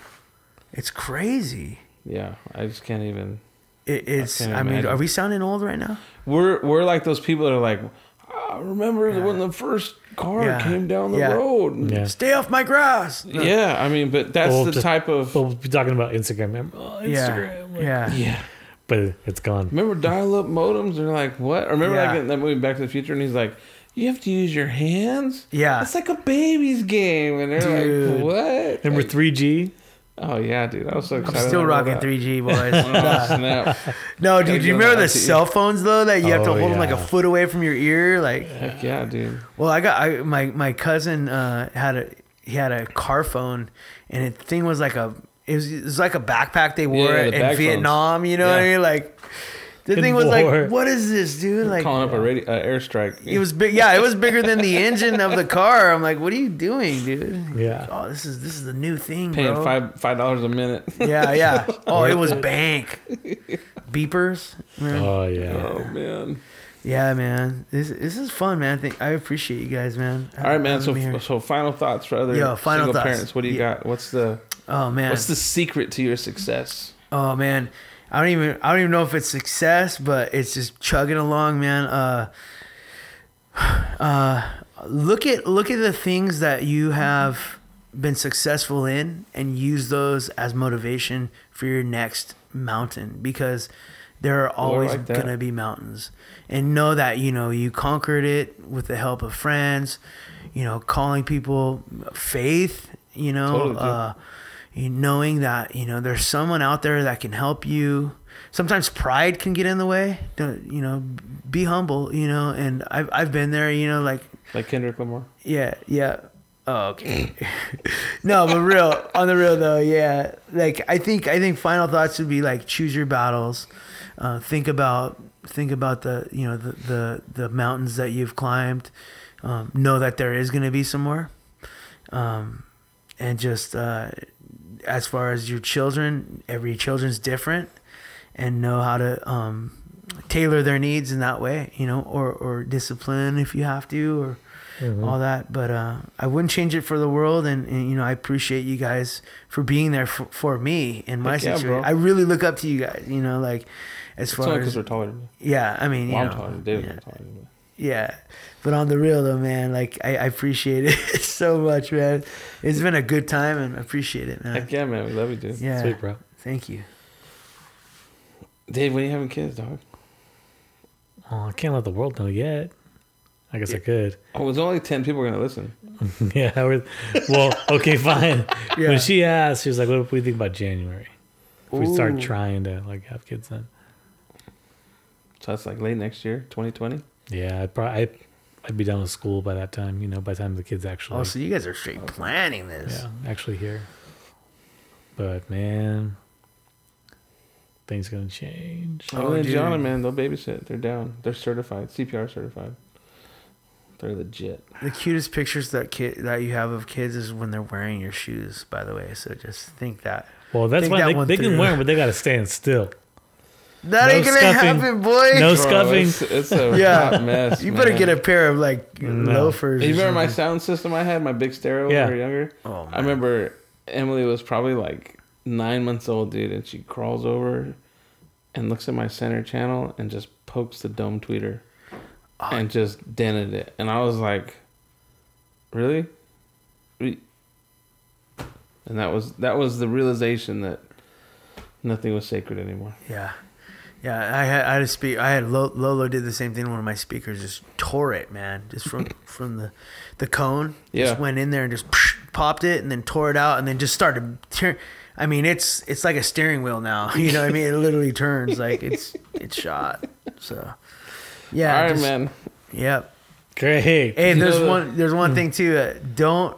It's crazy. yeah, I just can't even. It, it's. can't I, mean, are we sounding old right now? We're we're like those people that are like, I remember when the first car Yeah. came down the Yeah. road. Yeah. Stay off my grass. Yeah, I mean, but that's Well, the just- type of. But we'll be talking about Instagram. Remember? Oh, Yeah. Instagram. like- Yeah. yeah. But it's gone. Remember dial-up modems? They're like, what? Or remember Yeah. like in that movie Back to the Future, and he's like, you have to use your hands. Yeah. It's like a baby's game, and they're Dude. like, what? Remember Like, 3G? Oh yeah, dude, I was so I'm still rocking that. 3G, boys. Oh, snap! no, dude, do you remember the back to you. cell phones though that you have to Oh, hold them like a foot away from your ear? Like, Heck yeah, dude. well, I got I, my my cousin uh, had a he had a car phone, and it thing was like a it was, it was like a backpack they wore Yeah, the in bag phones. Vietnam. You know what I mean? Like, the In thing was war. like, what is this, dude? Like, Calling up a radio uh, airstrike. it was big. Yeah, it was bigger than the engine of the car. I'm like, what are you doing, dude? Yeah. Oh, this is this is the new thing, paying bro. five five dollars a minute. Yeah, yeah. Oh, it was bank. Beepers. man. Oh, yeah. oh man. Yeah, man. This this is fun, man. I think I appreciate you guys, man. All right, man. So here. so final thoughts for other Yo, final single thoughts. parents. What do you Yeah. got? What's the oh man. what's the secret to your success? Oh man. I don't even I don't even know if it's success, but it's just chugging along, man. Uh uh look at look at the things that you have been successful in and use those as motivation for your next mountain because there are always like going to be mountains. And know that you know you conquered it with the help of friends you know calling people faith you know Totally, uh knowing that you know there's someone out there that can help you. Sometimes pride can get in the way. Don't, you know be humble you know and i've, I've been there you know like Like Kendrick Lamar. yeah yeah. Oh okay. No but real on the real though yeah. Like i think i think final thoughts would be like choose your battles. Uh, think about think about the you know the the, the mountains that you've climbed. Um, know that there is going to be some more. Um, and just uh, as far as your children every children's different and know how to um, tailor their needs in that way you know or or discipline if you have to or Mhm. all that but uh, i wouldn't change it for the world and, and you know i appreciate you guys for being there for, for me in my Heck yeah, situation bro. i really look up to you guys you know like as It's far as because we're taller than me. yeah i mean you Well, I'm know, taller than David. yeah. Taller than me. Yeah. But on the real though, man, like I, I appreciate it so much, man. It's been a good time and I appreciate it, man. Heck yeah, man. We love you, dude. Yeah. Sweet, bro. Thank you. Dave, when are you having kids, dog? Oh, I can't let the world know yet. I guess I could. Oh, there's only 10 people going to listen. yeah. We're, well, okay, fine. Yeah. When she asked, she was like, "What do we think about January? If we start trying to like have kids then." So that's like late next year, 2020. Yeah, I'd probably I'd, I'd be done with school by that time. You know, by the time the kids actually, Oh, so you guys are straight planning this. yeah, actually here. But man, things gonna change. Oh, Oh, and dude. Gianna, man, they'll babysit. They're down. They're certified, CPR certified. They're legit. The cutest pictures that kid that you have of kids is when they're wearing your shoes, by the way. So just think that. Well, that's Think why that they, they can wear them, but they gotta stand still. That No ain't gonna scuffing. happen, boy. No Bro, scuffing. It's, it's a Yeah. hot mess. you better man. get a pair of like No. loafers. You remember my sound system I had, my big stereo Yeah. when we were younger? Oh, man. I remember Emily was probably like nine months old, dude, and she crawls over and looks at my center channel and just pokes the dome tweeter Oh. and just dented it. And I was like, really? And that was that was the realization that nothing was sacred anymore. Yeah, yeah. I had I had a speak. I had Lo- Lolo did the same thing. One of my speakers just tore it, man, just from from the the cone. Yeah. Just went in there and just popped it, and then tore it out, and then just started tear. I mean, it's it's like a steering wheel now. You know, what I mean, it literally turns like it's it's shot. So, yeah, All right, just- man. Yep. Great. Hey, there's know the- one. There's one thing too. Uh, don't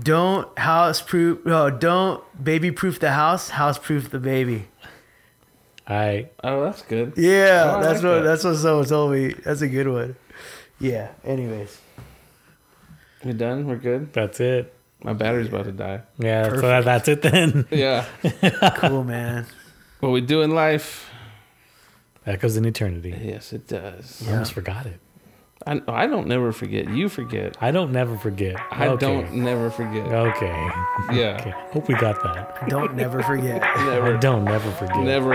don't house proof. No, don't baby proof the house. House proof the baby. I Oh, that's good. Yeah, Oh, that's like what that. that's what someone told me. That's a good one. Yeah. Anyways, We done? We're good? that's it. My battery's about to die. Yeah, so that, that's it then. Yeah. cool man. what we do in life? That goes in eternity. Yes, it does. I almost forgot it. I, I don't never forget. You forget. I don't never forget. I okay. don't never forget. Okay. Yeah. Okay. Hope we got that. Don't never forget. I Never. don't never forget. Never.